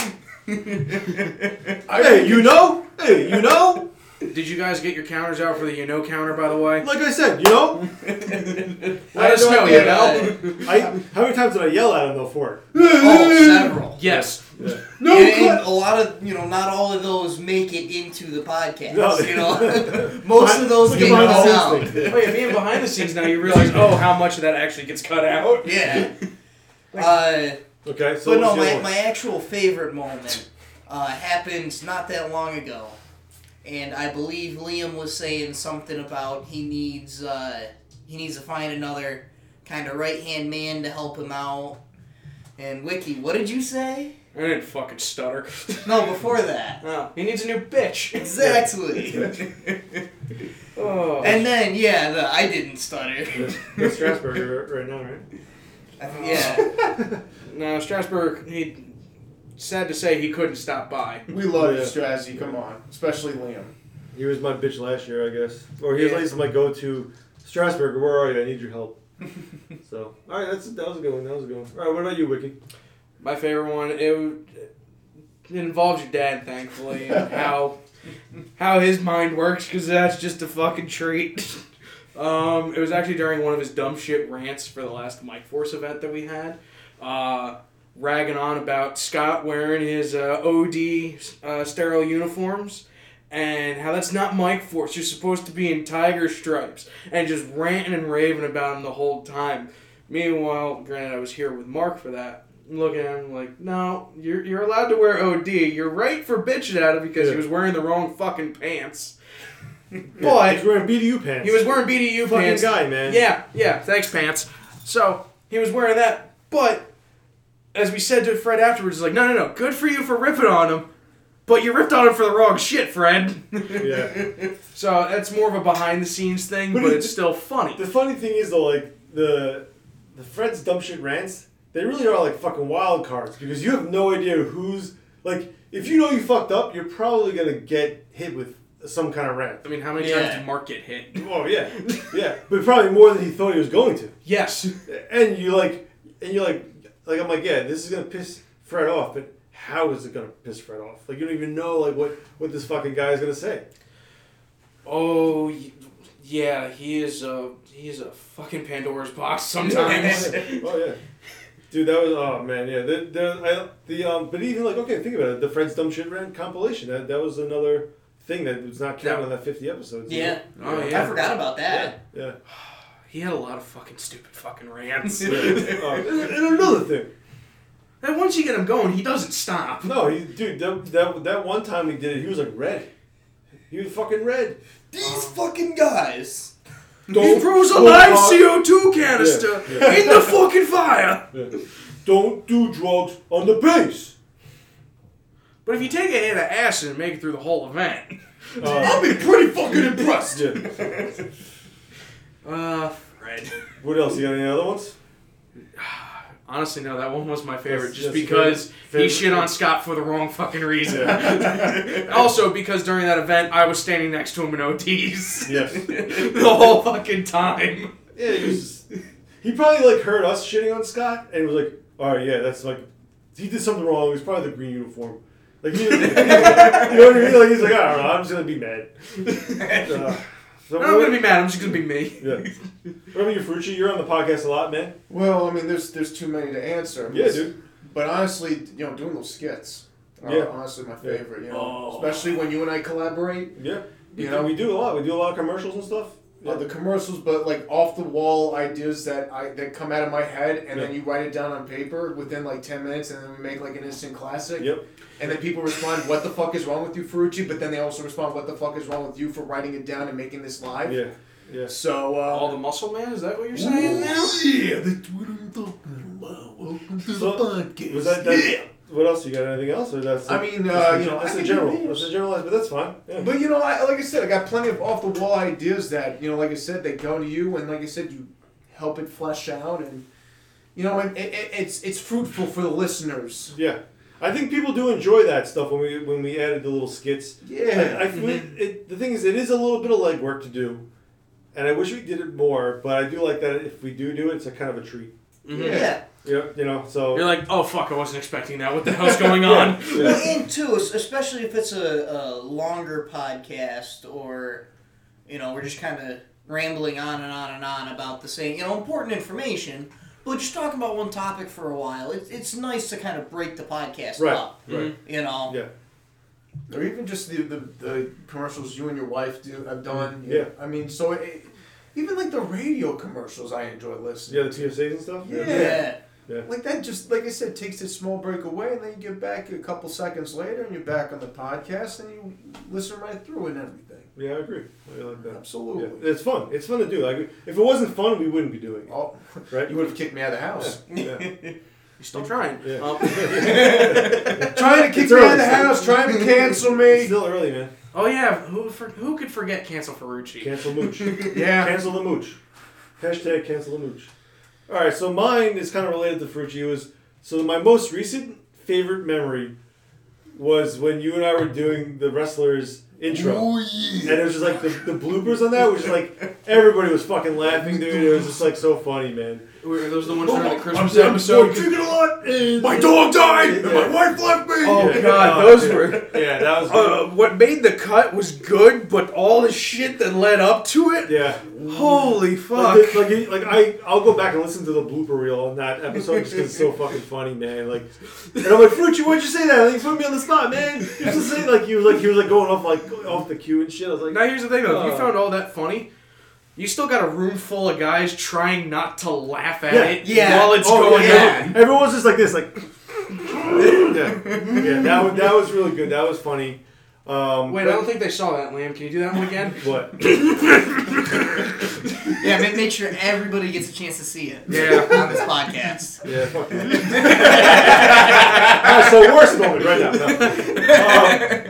hey, you know, hey, you know. Did you guys get your counters out for the you know counter, by the way? Like I said, you know. Let us know, you know? I how many times did I yell at him though for it? Oh, several. Yes. No, and, and a lot of you know, not all of those make it into the podcast. No. You know, most of those get at behind the cut out. thing. Oh yeah, being behind the scenes now, you realize, oh, how much of that actually gets cut out. Yeah. Uh, Okay, so but no, my, my actual favorite moment uh, happened not that long ago, and I believe Liam was saying something about he needs uh, he needs to find another kind of right hand man to help him out. And Wiki, what did you say? I didn't fucking stutter. No, before that. Oh, he needs a new bitch. Exactly. Oh. and then yeah, the, I didn't stutter. That's Strasburg right now, right? I think- yeah. no, Strasburg, he sad to say he couldn't stop by. We love Yeah. Strazzy. Come on. Especially Liam. He was my bitch last year, I guess, or he was Yeah. at least my go-to. Strasburg, where are you? I need your help. so, all right, that's that was a good one. That was a good one. All right, what about you, Wiki? My favorite one, it, it involves your dad, thankfully, and how how his mind works, because that's just a fucking treat. Um, it was actually during one of his dumb shit rants for the last Mike Force event that we had, uh, ragging on about Scott wearing his uh, OD uh, sterile uniforms. And how that's not Mike Force. You're supposed to be in tiger stripes. And just ranting and raving about him the whole time. Meanwhile, granted, I was here with Mark for that. Looking at him like, no, you're, you're allowed to wear OD. You're right for bitching at him because he was wearing the wrong fucking pants. Yeah, But he's wearing BDU pants. he was wearing BDU fucking pants. guy, man. Yeah, yeah, thanks, pants. So he was wearing that. But as we said to Fred afterwards, it's like, no, no, no, good for you for ripping on him. But you ripped on him for the wrong shit, Fred. Yeah. so that's more of a behind the scenes thing, But but, it- it's still funny. The funny thing is though, like the the Fred's dumb shit rants, they really are like fucking wild cards because you have no idea who's like. If you know you fucked up, you're probably gonna get hit with some kind of rant. I mean, how many Yeah. times did Mark get hit? Oh yeah, yeah, but probably more than he thought he was going to. Yes. And you like, and you're like, like I'm like, yeah, this is gonna piss Fred off, but how is it gonna piss Fred off? Like you don't even know like what what this fucking guy is gonna say. Oh, yeah, he is a he is a fucking Pandora's box sometimes. oh yeah, dude, that was oh man, yeah. The the I, the um, but even like okay, think about it. The Fred's dumb shit rant compilation that that was another thing that was not counted on that fifty episodes. Yeah. know? Oh, yeah. I forgot about that. yeah. he had a lot of fucking stupid fucking rants. yeah. Oh, and, and another thing. and once you get him going, he doesn't stop. No, he, dude, that, that that one time he did it, he was like red. He was fucking red. These fucking guys. He throws a live pot. CO2 canister Yeah, in the fucking fire. Don't do drugs on the base. But if you take a hit of acid and make it through the whole event, Uh, I'll be pretty fucking impressed. uh, Fred. What else? You got any other ones? Honestly, no, that one was my favorite, That's- just that's because favorite- he shit on Scott for the wrong fucking reason. also, because during that event, I was standing next to him in OTs Yes. the whole fucking time. Yeah, he was. He probably like heard us shitting on Scott and was like, "All right, yeah, that's like he did something wrong. It was probably the green uniform." Like he, you know what I mean? Like he's like, "I don't know. I'm just gonna be mad." Uh, so I'm not gonna be mad. I'm just gonna be me. Yeah. What about you, Frucci? You're on the podcast a lot, man. Well, I mean, there's there's too many to answer. I mean, Yeah, dude. But honestly, you know, doing those skits are Yeah. honestly my Yeah. favorite. You know, Oh. especially when you and I collaborate. Yeah. You You know- know, we do a lot. We do a lot of commercials and stuff. Uh, the commercials, but like off the wall ideas that I that come out of my head, and then you write it down on paper within like ten minutes, and then we make like an instant classic. Yep. And then people respond, "What the fuck is wrong with you, Ferrucci?" But then they also respond, "What the fuck is wrong with you for writing it down and making this live?" Yeah. Yeah. So uh, All the muscle man? Is that what you're saying now? yeah, that's what I'm talking about. Welcome to So, the podcast. Was that, that what else? You got anything else? Or that's I mean, that's uh, the- you know, that's I the general. do That's names. the generalized, but that's fine. Yeah. But you know, I, like I said, I got plenty of off the wall ideas that you know, like I said, they go to you, and like I said, you help it flesh out, and you know, and it, it, it's it's fruitful for the listeners. Yeah, I think people do enjoy that stuff when we when we added the little skits. Yeah. I, I feel it, the thing is, it is a little bit of legwork to do, and I wish we did it more. But I do like that if we do do it, it's a kind of a treat. Yeah. Yeah, you know. So You're like, oh fuck, I wasn't expecting that. What the hell's going on? Well, and too, especially if it's a, a longer podcast or, you know, we're just kind of rambling on and on and on about the same, you know, important information, but just talking about one topic for a while. It's, it's nice to kind of break the podcast Right, up. right. Mm-hmm. You know? yeah, Or even just the, the, the commercials you and your wife do have done. Mm-hmm. Yeah. I mean, so it, even like the radio commercials, I enjoy listening. yeah, the TSAs and stuff. Yeah. Yeah. Like that, just like I said, takes a small break away, and then you get back a couple seconds later, and you're back on the podcast, and you listen right through and everything. Yeah, I agree. I like that. Absolutely. Yeah, it's fun. It's fun to do. Like if it wasn't fun, we wouldn't be doing it. Oh, Right? you would have kicked me out of the house. Yeah. You're still trying. Yeah. Um, trying to kick It's me out of the still. house, trying to cancel It's me. still early, man. oh yeah, who for, who could forget cancel Ferrucci? Cancel mooch. Yeah. Cancel the mooch. Hashtag cancel the mooch. All right, so mine is kind of related to Frucci. It was so my most recent favorite memory was when you and I were doing the wrestlers intro, oh, and it was just like the, the bloopers on that was just like everybody was fucking laughing, dude. It was just like so funny, man. Were those the ones during the Christmas I'm episode? drinking a lot. and- My dog died, and my wife left me. Oh Yeah. god, Uh, those yeah. were. Yeah, that was Uh, what made the cut was good, but all the shit that led up to it. yeah. Holy fuck! Like, like, like I, I'll go back and listen to the blooper reel on that episode just because it's so fucking funny, man. Like, and I'm like, Frucci, why'd you say that? Like, you put me on the spot, man. He was just saying like he was like he was like going off like off the cue and shit. I was like, Now here's the thing though, if you Uh. found all that funny, you still got a room full of guys trying not to laugh at Yeah. it Yeah. while it's oh going yeah, on. everyone's just like this, like, yeah, yeah. That was that was really good. That was funny. Um, Wait, I don't think they saw that, Lamb. Can you do that one again? What? Yeah, make, make sure everybody gets a chance to see it. Yeah. On this podcast. Yeah, fuck that. That's the worst moment right now. No. Um,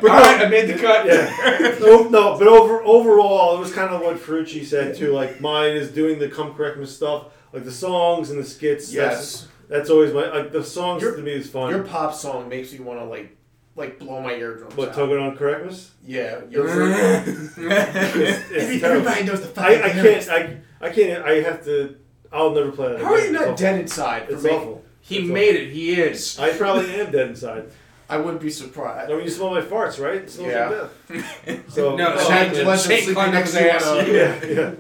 but All no, right, I made the cut. Yeah. No, no, but over overall, it was kind of what Ferrucci said too. Like mine is doing the come correct me stuff, like the songs and the skits. Yes. That's, that's always my like the songs Your- to me is fun. Your pop song makes me want to like, like blow my eardrums But out. tugging on correctness, Yeah, your it's, it's everybody knows the I, fucking I lyrics. can't I I can't I have to I'll never play that. How are you not It's dead inside? awful. For It's making- awful. He It's made it. He is. I probably am dead inside. I wouldn't be surprised. I mean, you smell my farts, right? It smells Yeah. like death. So No, oh, Shane- man. Shane sleeping next to you ass. on a- yeah, yeah.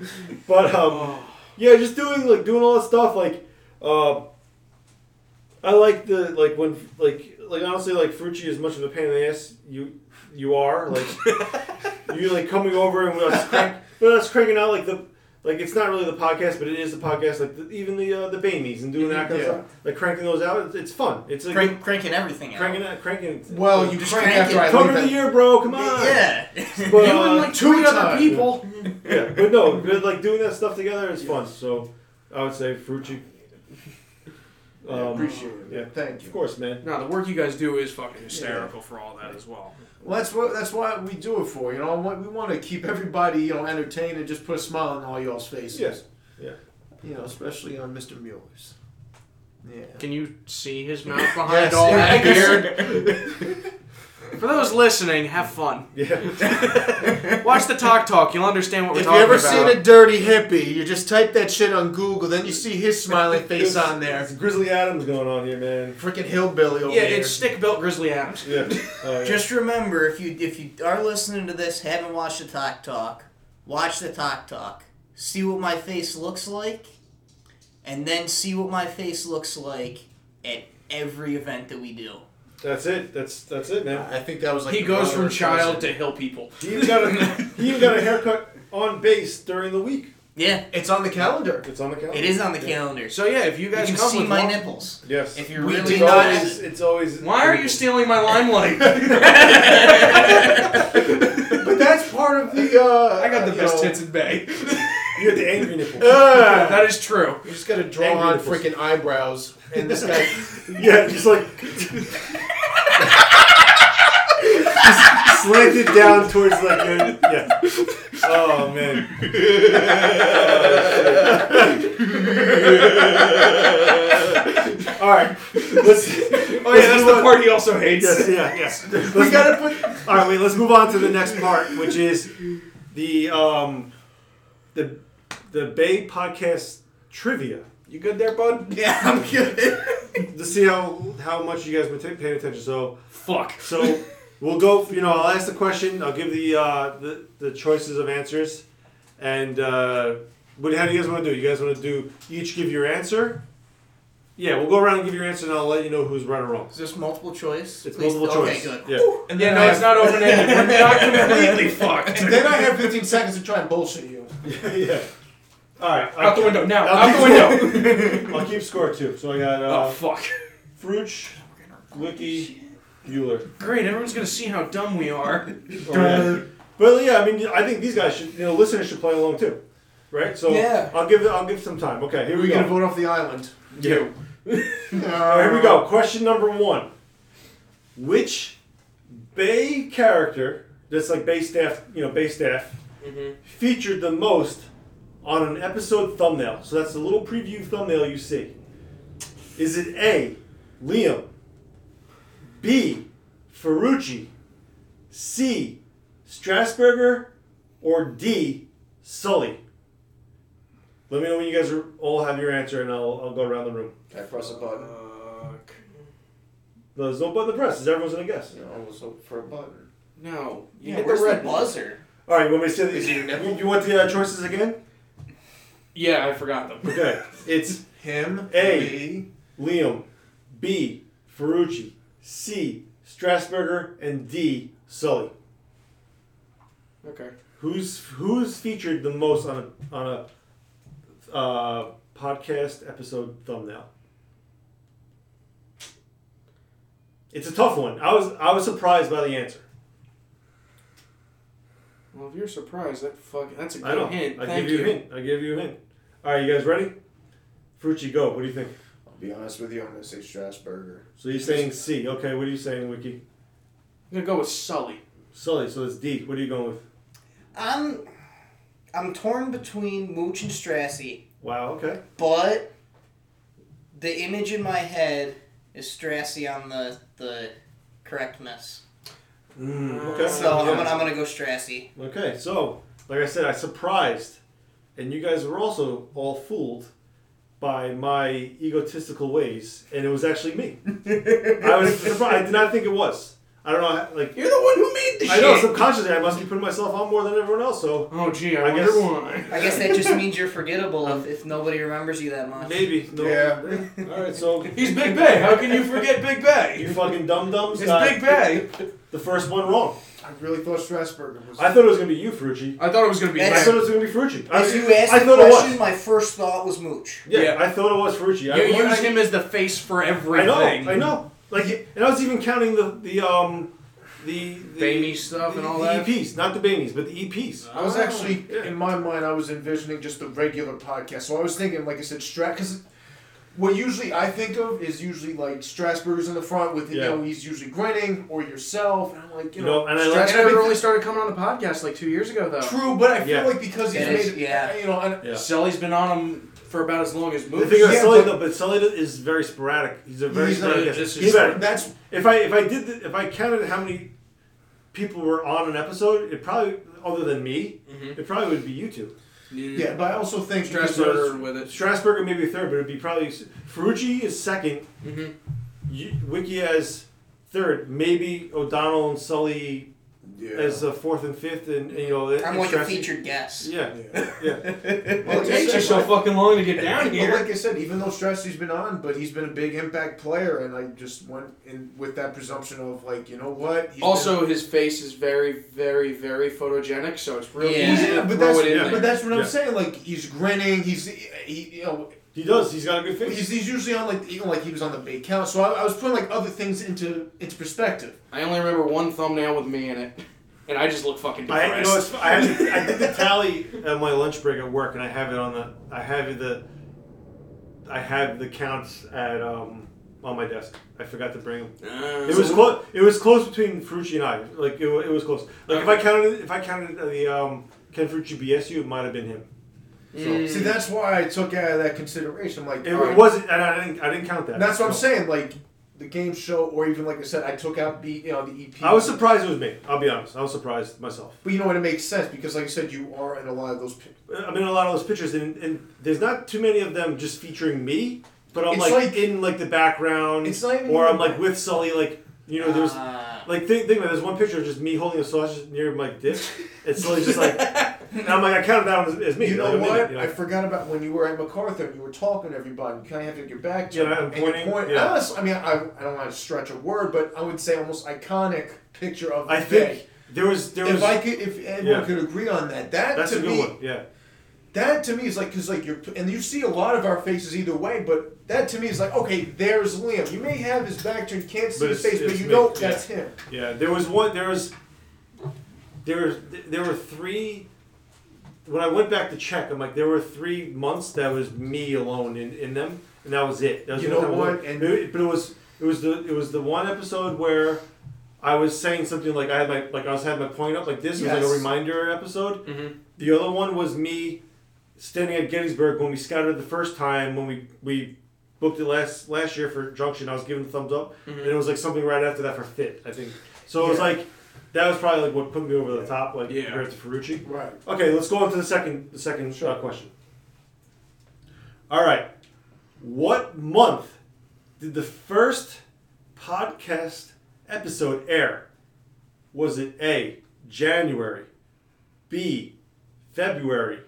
But um, yeah, just doing like doing all that stuff. Like, uh, I like the like when like like honestly like Frucci as much of a pain in the ass you you are like you like coming over and we're just crank, we're just cranking out like the like it's not really the podcast, but it is the podcast. Like the, even the uh, the Bamies and doing that kind Yeah. of stuff, like cranking those out. It's, it's fun. It's like Crank, cranking everything out. cranking out, cranking. Well, you Just crank after it. I cover the it. year, bro. Come on. Yeah. But, You uh, and like two other people. yeah, but no, but, like doing that stuff together is fun. So I would say Frucci. I Um, appreciate it. yeah. Thank you. Of course, man. No, the work you guys do is fucking hysterical for all that as well. Well, that's what that's why we do it for. You know, What- we want to keep everybody you know entertained and just put a smile on all y'all's faces. Yes. Yeah. You know, especially on Mr. Mueller's. Yeah. Can you see his mouth behind Yes, all yeah, that beard? For those listening, have fun. Yeah. Watch the talk talk. You'll understand what we're If you talking ever about. seen a dirty hippie, you just type that shit on Google, then you see his smiling face on there. It's Grizzly Adams going on here, man. Freaking hillbilly over yeah, there. it's stick built Grizzly Adams. Yeah. Oh, yeah. Just remember, if you if you are listening to this, haven't watched the Talk Talk, watch the Talk Talk. See what my face looks like, and then see what my face looks like at every event that we do. That's it. That's that's it, man. I think that was like He the goes from or child cousin. to hill people. He even got a he even got a haircut on base during the week. Yeah, It's on the calendar. It's on the calendar. it is on the calendar. So yeah, if you You guys can come see with my one- nipples Yes. if you're We really did it's not- always, it's always. Why are you stealing my limelight? But that's part of the. Uh, I got the you best know, tits in BAE. You got the angry nipple. Uh, that is true. you just gotta draw Angry on nipples. freaking eyebrows, and this guy. yeah, just like just slanted down towards like your, yeah. Oh man. All right. Let's. Oh yeah, that's the part he also hates. Yes, yeah, yes. we gotta put. All right, wait. Let's move on to the next part, which is the um, the the BAE podcast trivia. You good there, bud? Yeah, I'm good. To see how how much you guys were ta- paying attention. So Fuck. so we'll go. You know, I'll ask the question. I'll give the uh, the the choices of answers, and uh, what how do you guys want to do? You guys want to do each give your answer? Yeah, we'll go around and give your answer, and I'll let you know who's right or wrong. Is this multiple choice? It's Please- multiple okay, choice. good. Yeah. And Yeah, then no, I it's have, not open ended. We're not completely fucked. And then I have 15 seconds to try and bullshit you. yeah. All right. Out the window now. I'll Out keep the window. I'll keep score too. So I got uh, Oh fuck. Fruch, Wiki, Bueller. Great. Everyone's gonna see how dumb we are. Oh, yeah. But yeah, I mean, I think these guys should, you know, listeners should play along too, right? So Yeah. I'll give I'll give some time. Okay, here We're we gonna go. vote off the island. Yeah. All right, here we go. Question number one: Which BAE character that's like BAE staff, you know, BAE staff, mm-hmm. featured the most on an episode thumbnail? So that's the little preview thumbnail you see. Is it A, Liam, B, Ferrucci, C, Strasburger, or D, Sully? Let me know when you guys are, all have your answer, and I'll, I'll go around the room. Can I press a button? Fuck. There's no button to press. Is everyone's gonna guess? You know, I was hoping for a button. No. You Yeah, hit where's the the red buzzer? All right, you want me to say Is these? it? You, you want the uh, choices again? Yeah, I forgot them. Okay, it's Him, A. me, Liam, B. Ferrucci, C. Strasburger, and D. Sully. Okay. Who's who's featured the most on a on a uh, podcast episode thumbnail? It's a tough one. I was I was surprised by the answer. Well, if you're surprised, that fuck, that's a I know. good hint. I Thank give you, a hint. I give you a hint. All right, you guys ready? Frucci, go. What do you think? I'll be honest with you, I'm gonna say Strasburger. So you're saying C. Okay, what are you saying, Wiki? I'm gonna go with Sully. Sully, so it's D. What are you going with? I'm I'm torn between Mooch and Strassi, Wow, okay. but the image in my head is Strassi on the the correctness. Mm, okay. So Yeah. I'm gonna I'm gonna go Strassi. Okay, so like I said, I surprised, and you guys were also all fooled by my egotistical ways, and it was actually me. I was surprised. I did not think it was. I don't know. how- Like You're the one who made the I know subconsciously, I must be putting myself on more than everyone else. So Oh gee, I, I wonder guess- why. I guess that just means you're forgettable if, if nobody remembers you that much. maybe. No. Yeah. All right. So He's Big BAE. How can you forget Big BAE? you fucking dum dums It's got Big BAE. the first one wrong. I really thought Strasburger was. I thought it was gonna be you, Frucci. I thought it was gonna be. I thought it was gonna be Frucci. I, As you asked I the thought it question, my first thought was Mooch. Yeah, Yeah. I thought it was Frucci. I, you I- use him as the face for I everything. know, I know. Like, and I was even counting the the um the, the Bamey stuff and all the that? EPs, not the Baineys, but the E EPs. I was Oh, actually yeah. in my mind. I was envisioning just the regular podcast. So I was thinking, like I said, Strat. Because what usually I think of is usually like Strasburger's in the front with Yeah. you know he's usually grinning or yourself, and I'm like you You know, know, and I like- And I Strasburger- never really started coming on the podcast like two years ago, though. True, but I feel Yeah. like because he's made it, yeah. you know, and Yeah. Sully's been on him for about as long as The Moose. thing is, Yeah, Sully, but- though, but Sully is very sporadic. He's a very He's not- sporadic. this is He's true. better. that's If I if I did the, if I counted how many people were on an episode, it probably other than me, Mhm. it probably would be you two. Yeah. But I also think Strasburger with it. Strasburger maybe third, but it'd be probably Ferrucci is second. Mhm. Wiki as third, maybe O'Donnell and Sully yeah. as uh, fourth and fifth, and, and, you know I'm like a featured guest. Yeah, Yeah. yeah. Well, It takes you so fucking long to get down But here. like I said, even though Strassy's been on, but he's been a big impact player, and I just went in with that presumption of like, you know what? He's Also, been- his face is very, very, very photogenic, so it's really Yeah. easy yeah, to but throw that's it in yeah. there. but that's what I'm saying. Like he's grinning. He's he, you know He does. He's got a good face. he's, he's usually on like even like he was on the big count. So I, I was putting like other things into into perspective. I only remember one thumbnail with me in it, and I just look fucking I, you know, it's, I, had, I did the tally at my lunch break at work, and I have it on the. I have the. I have the counts at um, on my desk. I forgot to bring them. Uh, It was close. It was close between Frucci and I. Like it, wa- it was close. Like if I counted, if I counted the um, Ken Frucci BSU, it might have been him. Mm. See, that's why I took out of that consideration. I'm like, It, all right. wasn't, and I didn't. I didn't count that. And that's what I'm saying. Like the game show, or even like I said, I took out the you know the EP. I was surprised it was me. I'll be honest. I was surprised myself. But you know what? It makes sense because, like I said, you are in a lot of those. pi- I mean, a lot of those pictures, and, and there's not too many of them just featuring me. But I'm like, like- in like the background, It's not even or I'm like with Sully. Like you know, there's Ah. like think, think about it, there's one picture of just me holding a sausage near my dick. And Sully's just like, and I'm like, I counted that one as, as me. You know like, what? minute, you know? I forgot about when you were at MacArthur and you were talking to everybody. You kind of have to get your back to Yeah, I'm you pointing, point- yeah. honest- I mean, I, I don't want to stretch a word, but I would say almost iconic picture of the I day. think there was there was If I could, if anyone Yeah. could agree on that, that that's to me, one. Yeah. that to me is like because like you're and you see a lot of our faces either way, but that to me is like okay, there's Liam. You may have his back turned, you can't see his face, but you know yeah. that's him. Yeah, there was one. There was there was there were three. When I went back to check, I'm like, there were three months that was me alone in, in them, and that was it. That was You the know time I what? went- And- it, but it was it was the it was the one episode where I was saying something like I had my like I was had my point up like this. It was like Yes. a reminder episode. Mhm. The other one was me standing at Gettysburg when we scouted the first time when we we booked it last last year for Junction. I was giving a thumbs up, and it was like something right after that for FIT. I think so. It was Yeah. like that was probably like what put me over the top, like Yeah. compared to Ferrucci. Right. Okay, let's go on to the second the second uh, question. All right, what month did the first podcast episode air? Was it A January, B February,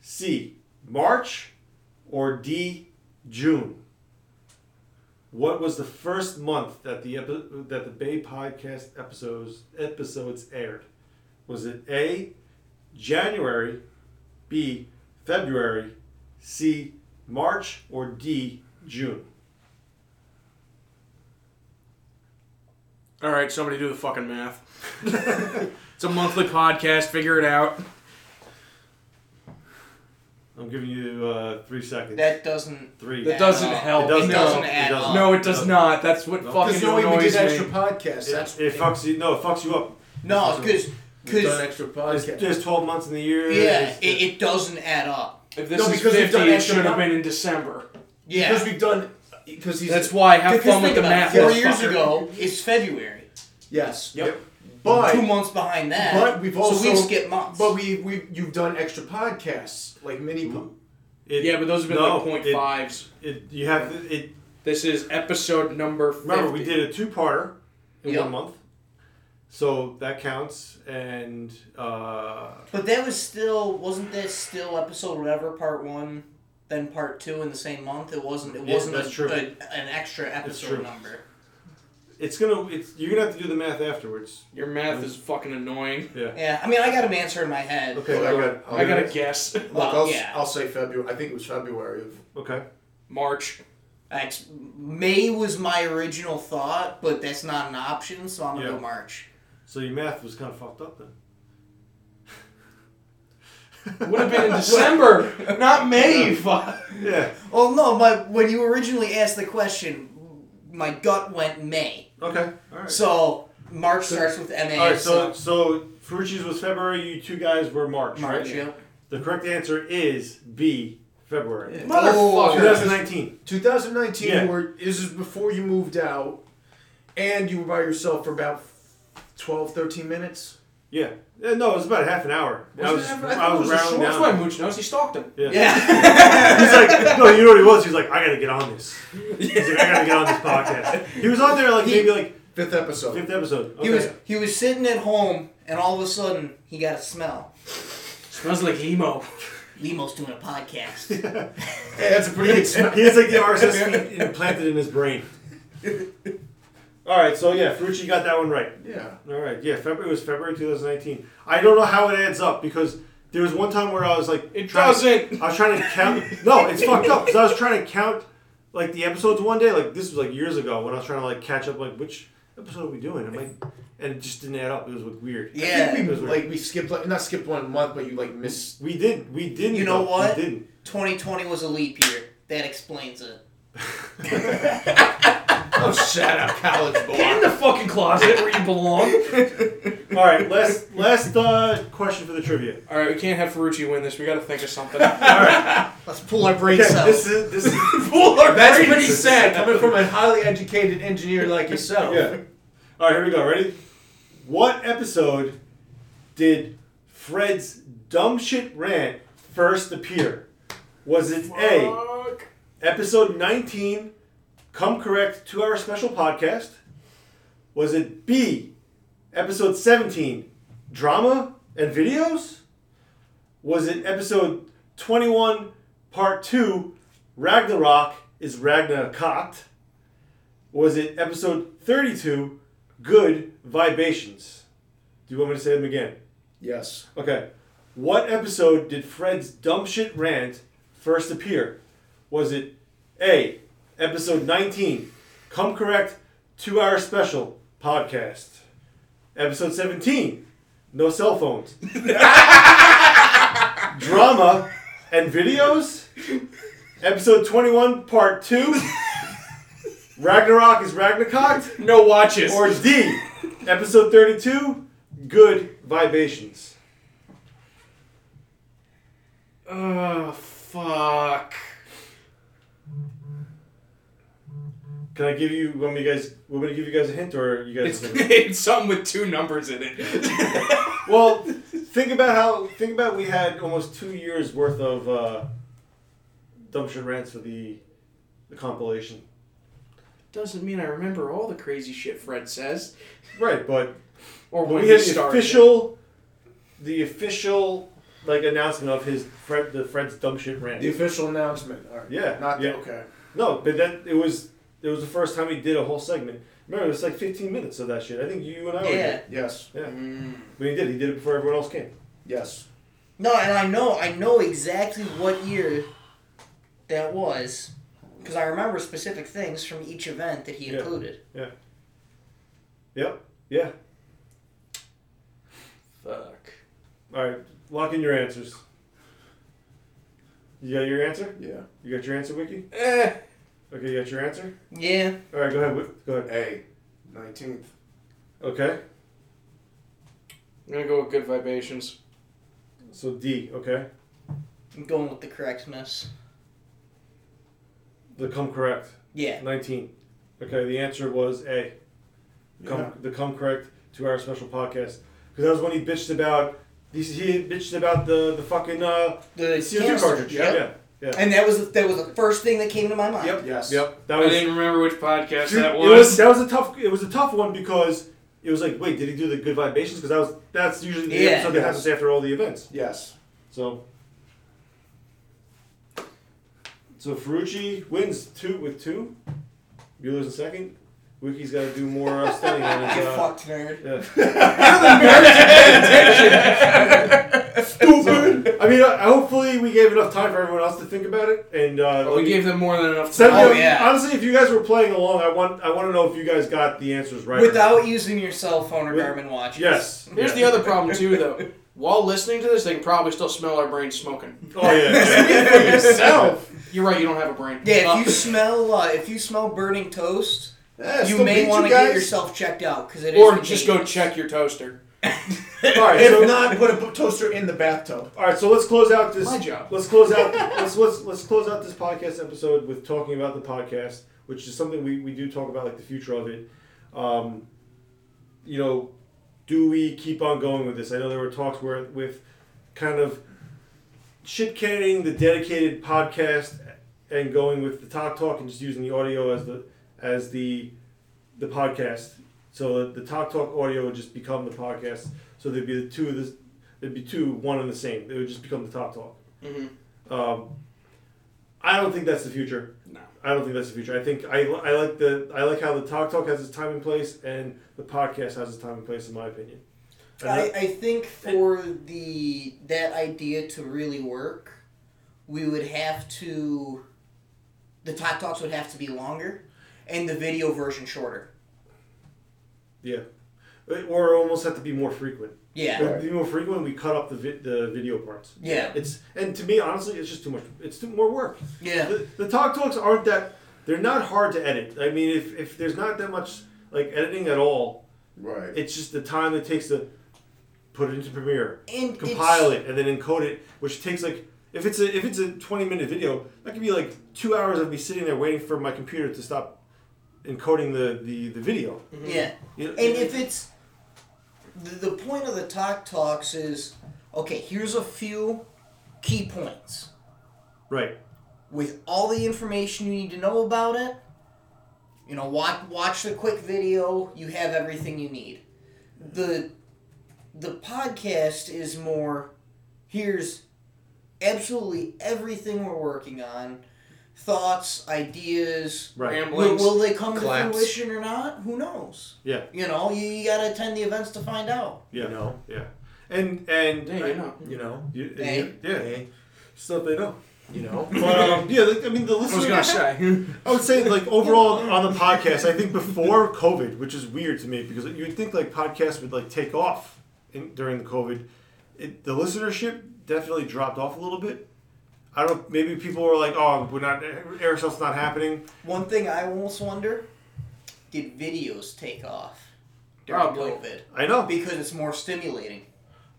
C March, or D June? What was the first month that the epi- that the Bay podcast episodes episodes aired? Was it A January, B February, C March, or D June? All right, somebody do the fucking math. it's a monthly podcast. Figure it out. I'm giving you uh, three seconds. That doesn't. three. That doesn't add up. help. It doesn't doesn't help. add It doesn't. up. No, it does No. not. That's what No. fucking Because no way we annoys did me. extra podcasts. It, That's it fucks you. No, it fucks you up. No, because because extra podcasts. there's 12 months in the year. yeah, it, it doesn't add up. If this No, is because we've 50, done it should have been in December. Yeah, Because we've done. Because he's. That's why. Have fun with the math. Four years ago, it's February. Yes. Yep. But Two months behind that. But we've also so we've skipped months. But we we you've done extra podcasts like mini. po- it- Yeah, but those have been no, like point it- fives. It, you have to, it. This is episode number 50. Remember, we did a two-parter in Yep. one month, so that counts. And uh, But that was still wasn't that still episode whatever part one, then part two in the same month. It wasn't. It Yeah, wasn't that's a, true. a- an extra episode number. It's gonna. It's you're gonna have to do the math afterwards. Your math is fucking annoying. Yeah. Yeah, I mean, I got an answer in my head. Okay. Well, I got. I'll I gotta guess. guess. Look, Well, I'll, yeah. I'll say February. I think it was February of. Okay. March. That's, May was my original thought, but that's not an option, so I'm gonna Yeah. go March. So your math was kind of fucked up then. Would have been in December, not May. you fuck. Yeah. Oh no, but when you originally asked the question, my gut went May. Okay. All right. So March starts with MA. All right. So so Ferrucci's was February. You two guys were March. March, right? yeah. The correct answer is B. February. Motherfucker. 2019. 2019. Yeah. You were, this is before you moved out, and you were by yourself for about 12, 13 minutes. Yeah. Yeah, No, it was about half an hour. I was, it half- I I, was was rounding short That's why Mooch knows he stalked him. Yeah. yeah. He's like, no, you know what he was? He was like, I gotta get on this. He's like, I gotta get on this podcast. He was on there like maybe like Fifth episode. fifth episode. Okay. he was he was sitting at home, and all of a sudden he got a smell. Smells like emo. Lemo's doing a podcast. Hey, that's a pretty good smell. he has like the RSS implanted in his brain. All right, so yeah, Ferrucci got that one right. Yeah. All right, yeah, February it was February 2019. I don't know how it adds up because there was one time where I was like, It doesn't. I was trying to count. No, it's fucked up because I was trying to count like the episodes one day. Like this was like years ago when I was trying to like catch up. Like which episode are we doing? I'm like, and it just didn't add up. It was like, weird. I Yeah. think It we, was weird. like we skipped like not skipped one month, but you like missed. We did. We didn't. You know though. what? We didn't. 2020 was a leap year. That explains it. Oh, shut up, college boy. Get in the fucking closet where you belong. All right, last last uh, question for the trivia. All right, we can't have Ferrucci win this. We got to think of something. All right, let's pull our brains Okay, out. this is this is pull our That's pretty sad coming from a highly educated engineer like yourself. yeah. All right, here we go. Ready? What episode did Fred's dumb shit rant first appear? Was it A, Fuck. Episode 19, Come Correct, two hour special podcast? Was it B, episode 17, Drama and Videos? Was it episode 21, part 2, Ragnarok is Ragnarok? Was it episode 32, Good Vibrations? Do you want me to say them again? Yes. Okay. What episode did Fred's dumb shit rant first appear? Was it A, episode 19, Come Correct, two hour special podcast? Episode 17, No Cell Phones. Drama and videos? Episode 21, part 2, Ragnarok is Ragnarok? No watches. Or D, episode 32, Good Vibrations? Oh fuck. Can I give you? Want me guys? Want me to give you guys a hint, or you guys? It's, it's something with two numbers in it. well, think about how. Think about we had almost two years worth of uh, dumb shit rants for the the compilation. Doesn't mean I remember all the crazy shit Fred says. Right, but Or when when we he had the started. official, the official like announcement of his Fred the Fred's dumb shit rant. The official announcement. All right. Yeah, Not yeah. okay. No, but then it was it was the first time he did a whole segment. Remember, it was like 15 minutes of that shit. I think you and I were Yeah. there. Yes. Yeah. Mm. But he did. He did it before everyone else came. Yes. No, and I know I know exactly what year that was because I remember specific things from each event that he included. Yeah. included. Yep. Yeah. Fuck. All right. Lock in your answers. You got your answer? Yeah. You got your answer, Wiki? Eh. Okay, you got your answer? Yeah. All right, go ahead. Go ahead. A. Nineteenth. Okay. I'm gonna go with good vibrations. So D, okay. I'm going with the correct miss. The come correct. Yeah. 19. Okay, the answer was A. Come, Yeah. The come correct two hour special podcast. Because that was when he bitched about. He, he bitched about the, the fucking uh, The CO2 cartridge. yep. Yeah. Yeah. And that was that was the first thing that came to my mind. Yep. Yes. Yep. That I didn't remember which podcast Dude, that was. was that was a tough. It was a tough one because it was like, wait, did he do the good vibrations? Because that was that's usually the Yeah. episode that Yes. happens after all the events. Yes. So, so Ferrucci wins two with two. Bueller's in second. Wiki's got to do more uh, studying on his. You Uh, fucked nerd. yeah. Stupid. I mean, uh, hopefully we gave enough time for everyone else to think about it, and uh, But we gave them more than enough Send time. Oh, me- yeah. Honestly, if you guys were playing along, I want I want to know if you guys got the answers right. or not. Without using your cell phone or With- Garmin watches. Yes. Here's Yeah. the other problem too, though. While listening to this, they can probably still smell our brains smoking. Oh yeah. for yourself. You're right. You don't have a brain. Yeah, Uh, if you smell uh, if you smell burning toast, Yeah, you may want to get yourself checked out because it or just go check your toaster. All right. If So, not, put a toaster in the bathtub. all right. So let's close out this. My job. Let's close out. let's let's let's close out this podcast episode with talking about the podcast, which is something we, we do talk about, like the future of it. Um, you know, do we keep on going with this? I know there were talks where with kind of shit canning the dedicated podcast and going with the talk talk and just using the audio as the as the the podcast. So the talk talk audio would just become the podcast. So there'd be the two of this. There'd be two, one and the same. It would just become the talk talk. Mhm. Um, I don't think that's the future. No. I don't think that's the future. I think I, I like the I like how the talk talk has its time and place, and the podcast has its time and place, in my opinion. And I, I think for the that idea to really work, we would have to. The talk talks would have to be longer, and the video version shorter. Yeah, or almost have to be more frequent. Yeah. If it be more frequent. We cut up the vi- the video parts. Yeah. It's and to me, honestly, it's just too much. It's too more work. Yeah. The, the talk talks aren't that. They're not hard to edit. I mean, if, if there's not that much like editing at all, Right. it's just the time it takes to put it into Premiere, And compile it, and then encode it, which takes like if it's a if it's a 20 minute video, that could be like two hours of me sitting there waiting for my computer to stop encoding the the, the video. Mm-hmm. Yeah. You know, And if it's the, the point of the talk talks is okay, here's a few key points right, with all the information you need to know about it. You know, watch watch the quick video. You have everything you need. The the podcast is more. Here's absolutely everything we're working on. Thoughts, ideas. right, Will, Ramblings. will they come Claps. to fruition or not? Who knows? yeah, You know, you, you gotta attend the events to find out. yeah, You know. yeah, and and Yeah, you know. You know. you- and Hey. you- yeah, stuff they know. You know. But um, yeah, like, I mean, the I was listener. gonna say. I would say like overall on the podcast, I think before COVID, which is weird to me because you'd think like podcasts would like take off in, during the COVID. It, the listenership definitely dropped off a little bit. I don't know. Maybe people were like, "Oh, we're not air stuff's not happening." One thing I almost wonder: Did videos take off during Probably. COVID? I know. Because it's more stimulating.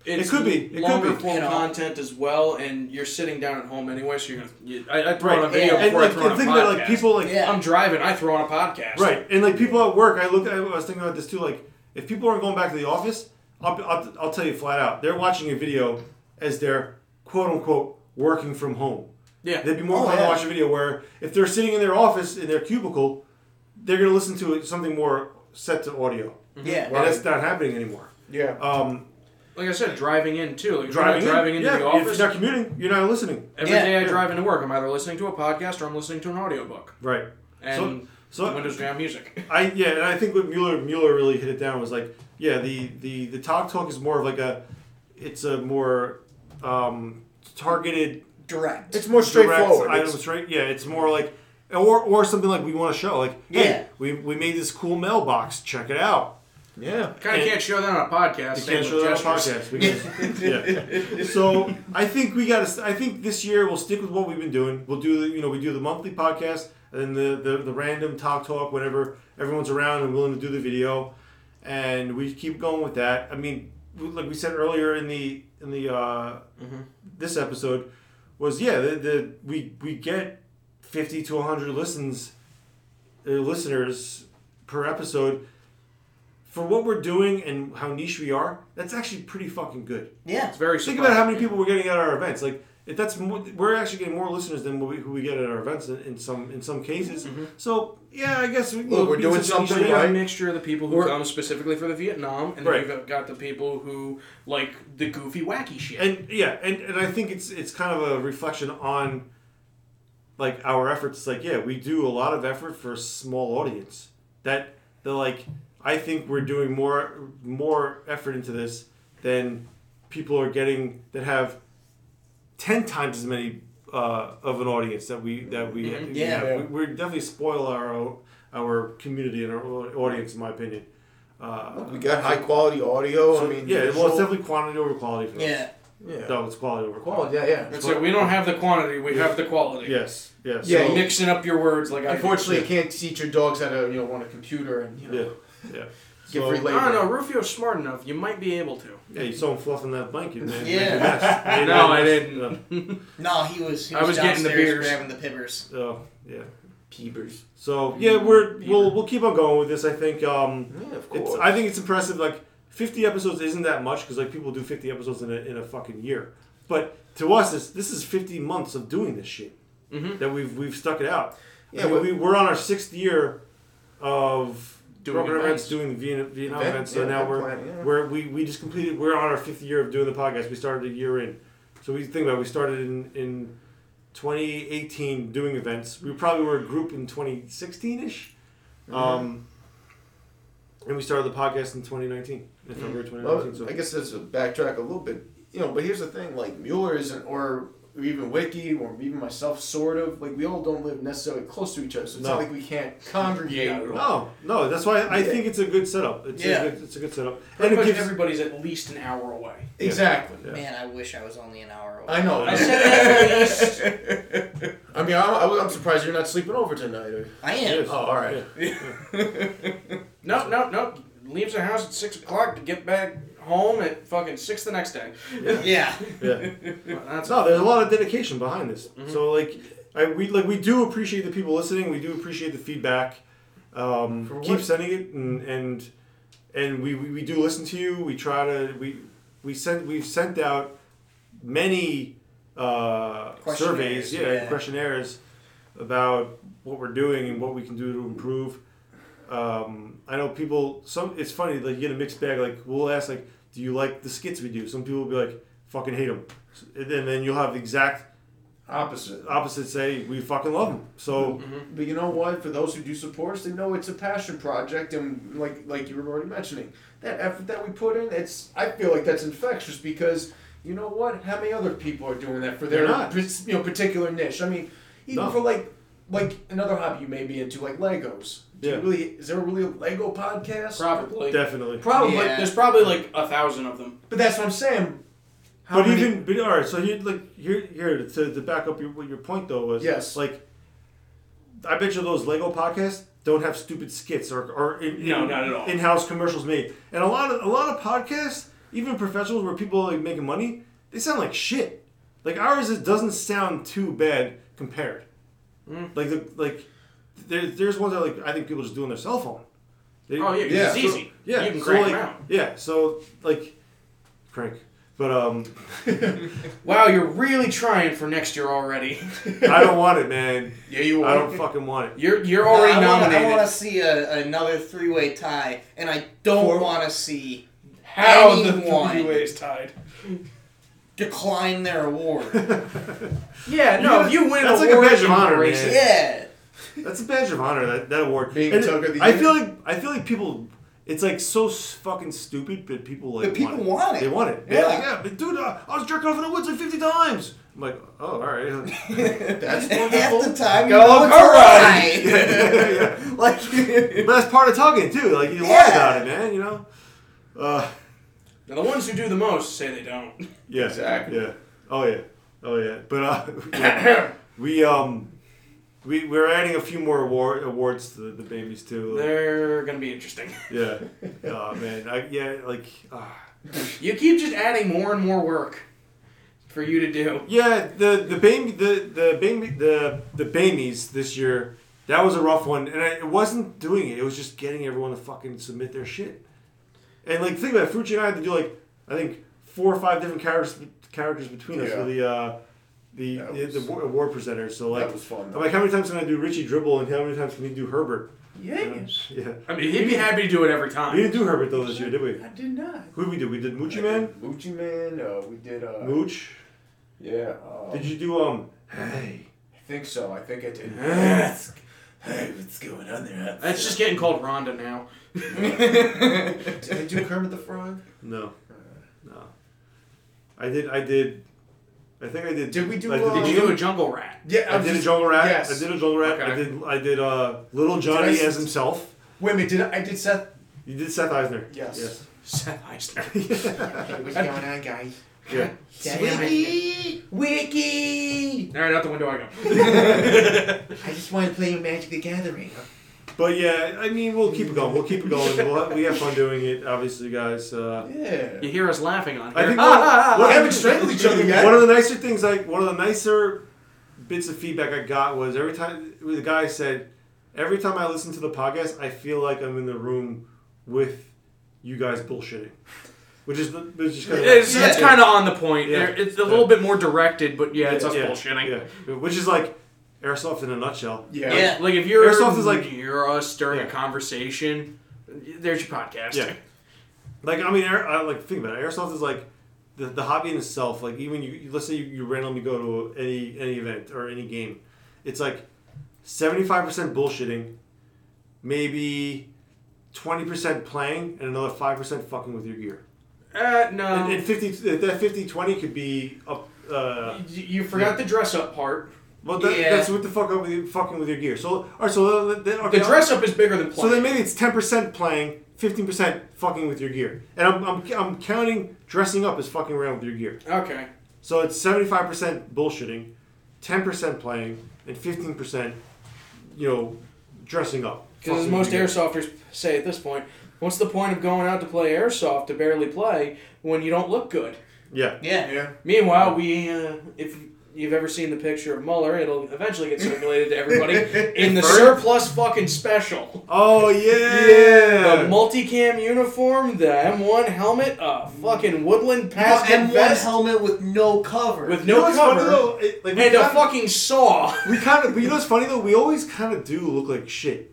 It's could be. It could longer be. form You know. content as well, and you're sitting down at home anyway, so you're gonna. You, I, I throw on a video Yeah. And before like, I throw on and a think podcast. about like people like Yeah. I'm driving. I throw on a podcast. Right, and like people at work, I look. I was thinking about this too. Like, if people aren't going back to the office, I'll, I'll, I'll tell you flat out, they're watching a video as they're quote unquote working from home. Yeah. They'd be more Oh, inclined to yeah. watch a video where if they're sitting in their office in their cubicle, they're going to listen to something more set to audio. Yeah. And that's not happening anymore. Yeah. Um, Like I said, driving in too. Like, driving, you're not driving in, into yeah, the if office. you're not commuting, you're not listening. Every Yeah. day I Yeah. drive into work, I'm either listening to a podcast or I'm listening to an audiobook. Right. And so Windows Jam music. I yeah, and I think what Mueller Mueller really hit it down was like, yeah, the the the talk talk is more of like a, it's a more um, targeted Direct. It's more straightforward. item It's- straight. Yeah, it's more like, or or something like we want to show like, Yeah. hey, we we made this cool mailbox. Check it out. yeah. Kind of can't show that on a podcast. You can't show that on a gestures. podcast. because- yeah. So I think we got to. I think this year we'll stick with what we've been doing. We'll do the you know we do the monthly podcast and then the the, the random talk talk whenever everyone's around and willing to do the video, and we keep going with that. I mean, like we said earlier in the in the uh, this episode was yeah the, the we we get fifty to hundred listens uh, listeners per episode for what we're doing and how niche we are, that's actually pretty fucking good. yeah. It's very Think surprising. about how many people we're getting at our events. Like, if that's more, we're actually getting more listeners than we, who we get at our events in, in some in some cases. Mm-hmm. So yeah, I guess we, Look, we're doing something niche, You got right. a mixture of the people who We're- come specifically for the Vietnam, and then Right. you've got the people who like the goofy, wacky shit. and yeah, and, and I think it's it's kind of a reflection on like our efforts. Like yeah, we do a lot of effort for a small audience that the like I think we're doing more more effort into this than people are getting that have ten times as many uh, of an audience that we that we, we Yeah. have. We, we definitely spoil our our community and our audience, in my opinion. Uh, We got high quality audio. so, I mean, yeah, well, visual- it's definitely quality over quality for us. Yeah. yeah. No, it's quality over quality. Quality, yeah, yeah. That's it. We don't have the quantity. We have the quality. Yes, yes. Yeah, So you- mixing up your words like I. do. Unfortunately, you can't teach your dogs how to, you know, on a computer and you know Yeah, yeah. Get So- free labor. I don't know. Rufio's smart enough. You might be able to. Yeah, you saw him fluffing that blanket, man. Yeah. Make a mess. Made a No, I didn't. No, he was. He I was, was getting the downstairs beers. grabbing the pippers. Yeah. Oh, yeah. Peebers. So yeah, we're we'll we'll keep on going with this. I think um, Yeah, of it's course. I think it's impressive. Like fifty episodes isn't that much because like people do fifty episodes in a in a fucking year, but to us this this is fifty months of doing this shit Mhm. that we've we've stuck it out. Yeah, I mean, we we're on our sixth year of Doing program events, events. doing the Vietnam, Vietnam Event- events. So yeah, now we're yeah. we're we, we just completed. We're on our fifth year of doing the podcast. We started a year in. So we think about it, we started in in 2018 doing events. We probably were a group in 2016 ish. Mm-hmm. Um, and we started the podcast in 2019, in February 2019. Well, so I guess that's a backtrack a little bit. You know, but here's the thing: like Mueller isn't, or even Wiki, or even myself, sort of like we all don't live necessarily close to each other, so it's No. not like we can't congregate. Yeah. no, no, that's why I Yeah. think it's a good setup. It's Yeah. a good, it's a good setup, Pretty and it much gives everybody's at least an hour away. Exactly. Yeah. Man, I wish I was only an hour away. I know. I said at least. I mean, I'm, I'm surprised you're not sleeping over tonight. Or, I am. oh, all right. No, no, no. Leaves the house at six o'clock to get back home at fucking six the next day. Yeah. yeah. That's No, there's a lot of dedication behind this. Mm-hmm. So like, I, we like we do appreciate the people listening. We do appreciate the feedback. Um, For keep what? sending it, and and and we, we, we do listen to you. We try to we we sent we've sent out many uh, surveys, yeah, yeah. questionnaires about what we're doing and what we can do to improve. Um, I know people. Some it's funny. Like you get a mixed bag. Like we'll ask like, do you like the skits we do? Some people will be like, fucking hate them, and then, then you'll have the exact Opposite. opposite say we fucking love them. So But you know what? For those who do support us, they know it's a passion project, and like like you were already mentioning, that effort that we put in, it's I feel like that's infectious because you know what? How many other people are doing that for their They're not. pers- you know particular niche? I mean, even No. for like like another hobby you may be into, like Legos. Do you Yeah. really is there really a Lego podcast? probably. definitely. Probably, Yeah. There's probably like a thousand of them. but that's what I'm saying. How but many- even but all right. So here like here here to, to back up your what your point though was Yes. like I bet you those Lego podcasts don't have stupid skits or or in, No, in, not at all. in-house commercials made. And a lot of a lot of podcasts, even professionals where people are like making money, they sound like shit. Like ours, it doesn't sound too bad compared. Mm. Like the like there, there's ones that like I think people just do on their cell phone. They- Oh yeah, 'cause Yeah. it's easy. yeah, you can so, crank like, them out. Yeah, so like crank. But um Wow, you're really trying for next year already. I don't want it, man. yeah, you I don't fucking want it. You're you're No, already I wanna- nominated. I want to see a, another three-way tie, and I don't want to see How the anyone three ways tied. Decline their award. Yeah, no. Yeah, if you win that's an like a award, badge of honor, man. it. yeah. That's a badge of honor. That, that award. Being And Tug of the I Year? feel like I feel like people. It's like so s- fucking stupid, but people like. But people want want it. They want it. They're Yeah. like, yeah, but dude, uh, I was jerking off in the woods like fifty times. I'm like, oh, all right. That's Half wonderful. the time, you Go know it's karate. a lie. yeah. like, But that's part of tugging too. Like you lie Yeah. about it, man. You know. Uh, Now the ones who do the most say they don't. yeah. Exactly. Yeah. Oh yeah. Oh yeah. But uh, yeah. we um, we we're adding a few more award awards to the, the babies too. Like, They're gonna be interesting. yeah. Oh man. I, yeah. Like. Uh, You keep just adding more and more work for you to do. Yeah, the the baby the the baby the the Bamies this year that was a rough one, and I, it wasn't doing it. It was just getting everyone to fucking submit their shit. And like think about it, Ferrucci and I had to do like I think four or five different characters characters between us Yeah. for the uh, the That the, the award- award presenters. So like that was fun. I'm like how many times can I do Richie Dribble and how many times can we do Herbert? Yes. Yeah, I mean, he'd be happy to do it every time. we didn't do Herbert though this year, did we? I did not. Who did we do? We did Moochie Man, Moochie Man. Uh, we did. Uh, Mooch. Yeah. Uh, Did you do um? Hey. I think so. I think I did. Ask. Hey, what's going on there? It's just getting called Rhonda now. Did I do Kermit the Frog? No, no. I did. I did. I think I did. Did we do, I uh, Did you do a jungle rat? Yeah, I was did a jungle rat. Yes. I did a jungle rat. I did. I did. Uh, Little Johnny Did I as himself. Wait a minute, did I, I did Seth? You did Seth Eisner. Yes. Yes. Seth Eisner. What's going on, guys? Yeah. Wiki! Wiki! All right, out the window I go. I just want to play Magic the Gathering. But yeah, I mean, we'll keep it going. We'll keep it going. We'll have, we have fun doing it, obviously, guys. Uh, Yeah. You hear us laughing on here. I think Ah, one, ah, one- We haven't strangled each other yet. One of the nicer things, like one of the nicer bits of feedback I got was every time the guy said, every time I listen to the podcast, I feel like I'm in the room with you guys bullshitting, which is the- which is kind of It's, it's Yeah. kind of on the point. Yeah. It's a little bit more directed, but yeah, it's us yeah, bullshitting. yeah, which is like airsoft in a nutshell. Yeah. Yeah. Like if you're Airsoft is like- you're us during Yeah. a conversation, there's your podcast. Yeah. Like I mean, air, I like think about it. Airsoft is like the, the hobby in itself. Like even you, you- let's say you, you randomly go to any any event or any game, it's like seventy five percent bullshitting, maybe twenty percent playing, and another five percent fucking with your gear. Uh, no. And, and fifty that 50-20 could be up. Uh, you, you forgot the dress up part. well, that, Yeah. that's what the fuck up with you, fucking with your gear. So all right, so then, then- okay, The dress up is bigger than playing. So then maybe it's ten percent playing, fifteen percent fucking with your gear, and I'm, I'm, I'm counting dressing up as fucking around with your gear. okay. So it's seventy five percent bullshitting, ten percent playing, and fifteen percent, you know, dressing up. Because as most with your gear. airsofters say at this point, what's the point of going out to play airsoft to barely play when you don't look good? Yeah. Yeah. Yeah. Meanwhile, we uh, if you've ever seen the picture of Mueller, it'll eventually get circulated to everybody in the First? surplus fucking special. Oh yeah. The multicam uniform, the M1 helmet, a fucking woodland No, pass M1 vest helmet with no cover. with You know no funny cover though? It- like, and a kinda- fucking saw. We kind of, you know what's funny though? We always kind of do look like shit.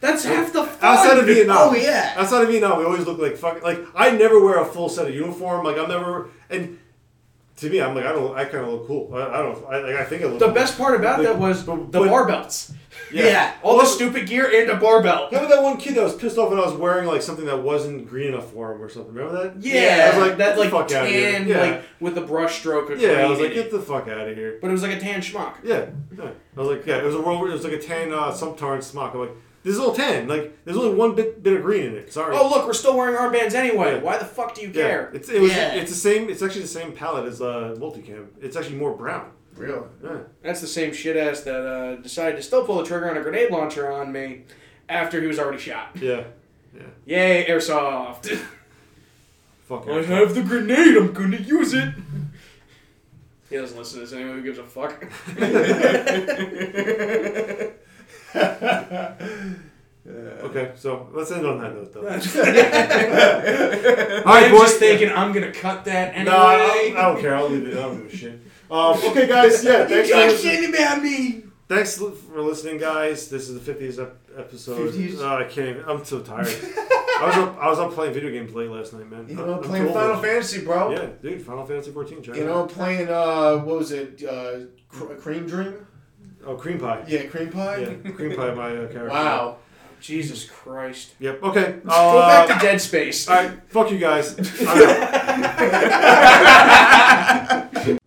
That's half the fun. Outside of Vietnam. Oh, yeah. Outside of Vietnam, we always look like fucking like I never wear a full set of uniform. Like I'm never and to me, I'm like I don't. I kind of look cool. I, I don't. I, like, I think I look. the cool. best part about Like, that was but- the but- bar belts. Yeah. All Well, the stupid gear and a barbell. Remember that one kid that was pissed off when I was wearing like something that wasn't green enough for him or something? Remember that? Yeah, I was like, that get the like fuck outta here. tan, Yeah. like with the brush stroke. Of Yeah, I was like, get the fuck out of here. but it was like a tan schmuck. Yeah, yeah. I was like, yeah, it was a world. It was like a tan, uh, some tarn smock. I'm like, this is all tan. Like, there's only one bit bit of green in it. Sorry. Oh look, we're still wearing armbands anyway. Yeah. Why the fuck do you yeah. care? It's it was Yeah. it's the same. It's actually the same palette as uh, multicam. It's actually more brown. Really? Yeah. That's the same shit ass that uh, decided to still pull the trigger on a grenade launcher on me after he was already shot. Yeah. Yeah. Yay, airsoft! Fuck. I have the grenade. I'm gonna use it. He doesn't listen to this anyway. Who gives a fuck? Okay, so let's end on that note, though. All I'm boys. just thinking I'm gonna cut that anyway. No, I don't, I don't care. I'll leave it. I don't give a shit. Um, okay, guys. Yeah, thanks you for listening. about me. thanks for listening, guys. This is the 50th episode. 50th? Oh, I can't. Even, I'm so tired. I was up. I was up playing video games late last night, man. You know, I'm playing too Final. Fantasy, bro. Yeah, dude. Final Fantasy 14. You know, playing uh, what was it? Uh, Cream Dream. Oh, cream pie. Yeah, Cream Pie. Yeah, cream pie. My uh, character. Wow. Jesus Christ. Yep. Okay. Go Uh, back to Dead Space. all right. Fuck you guys. I'm out.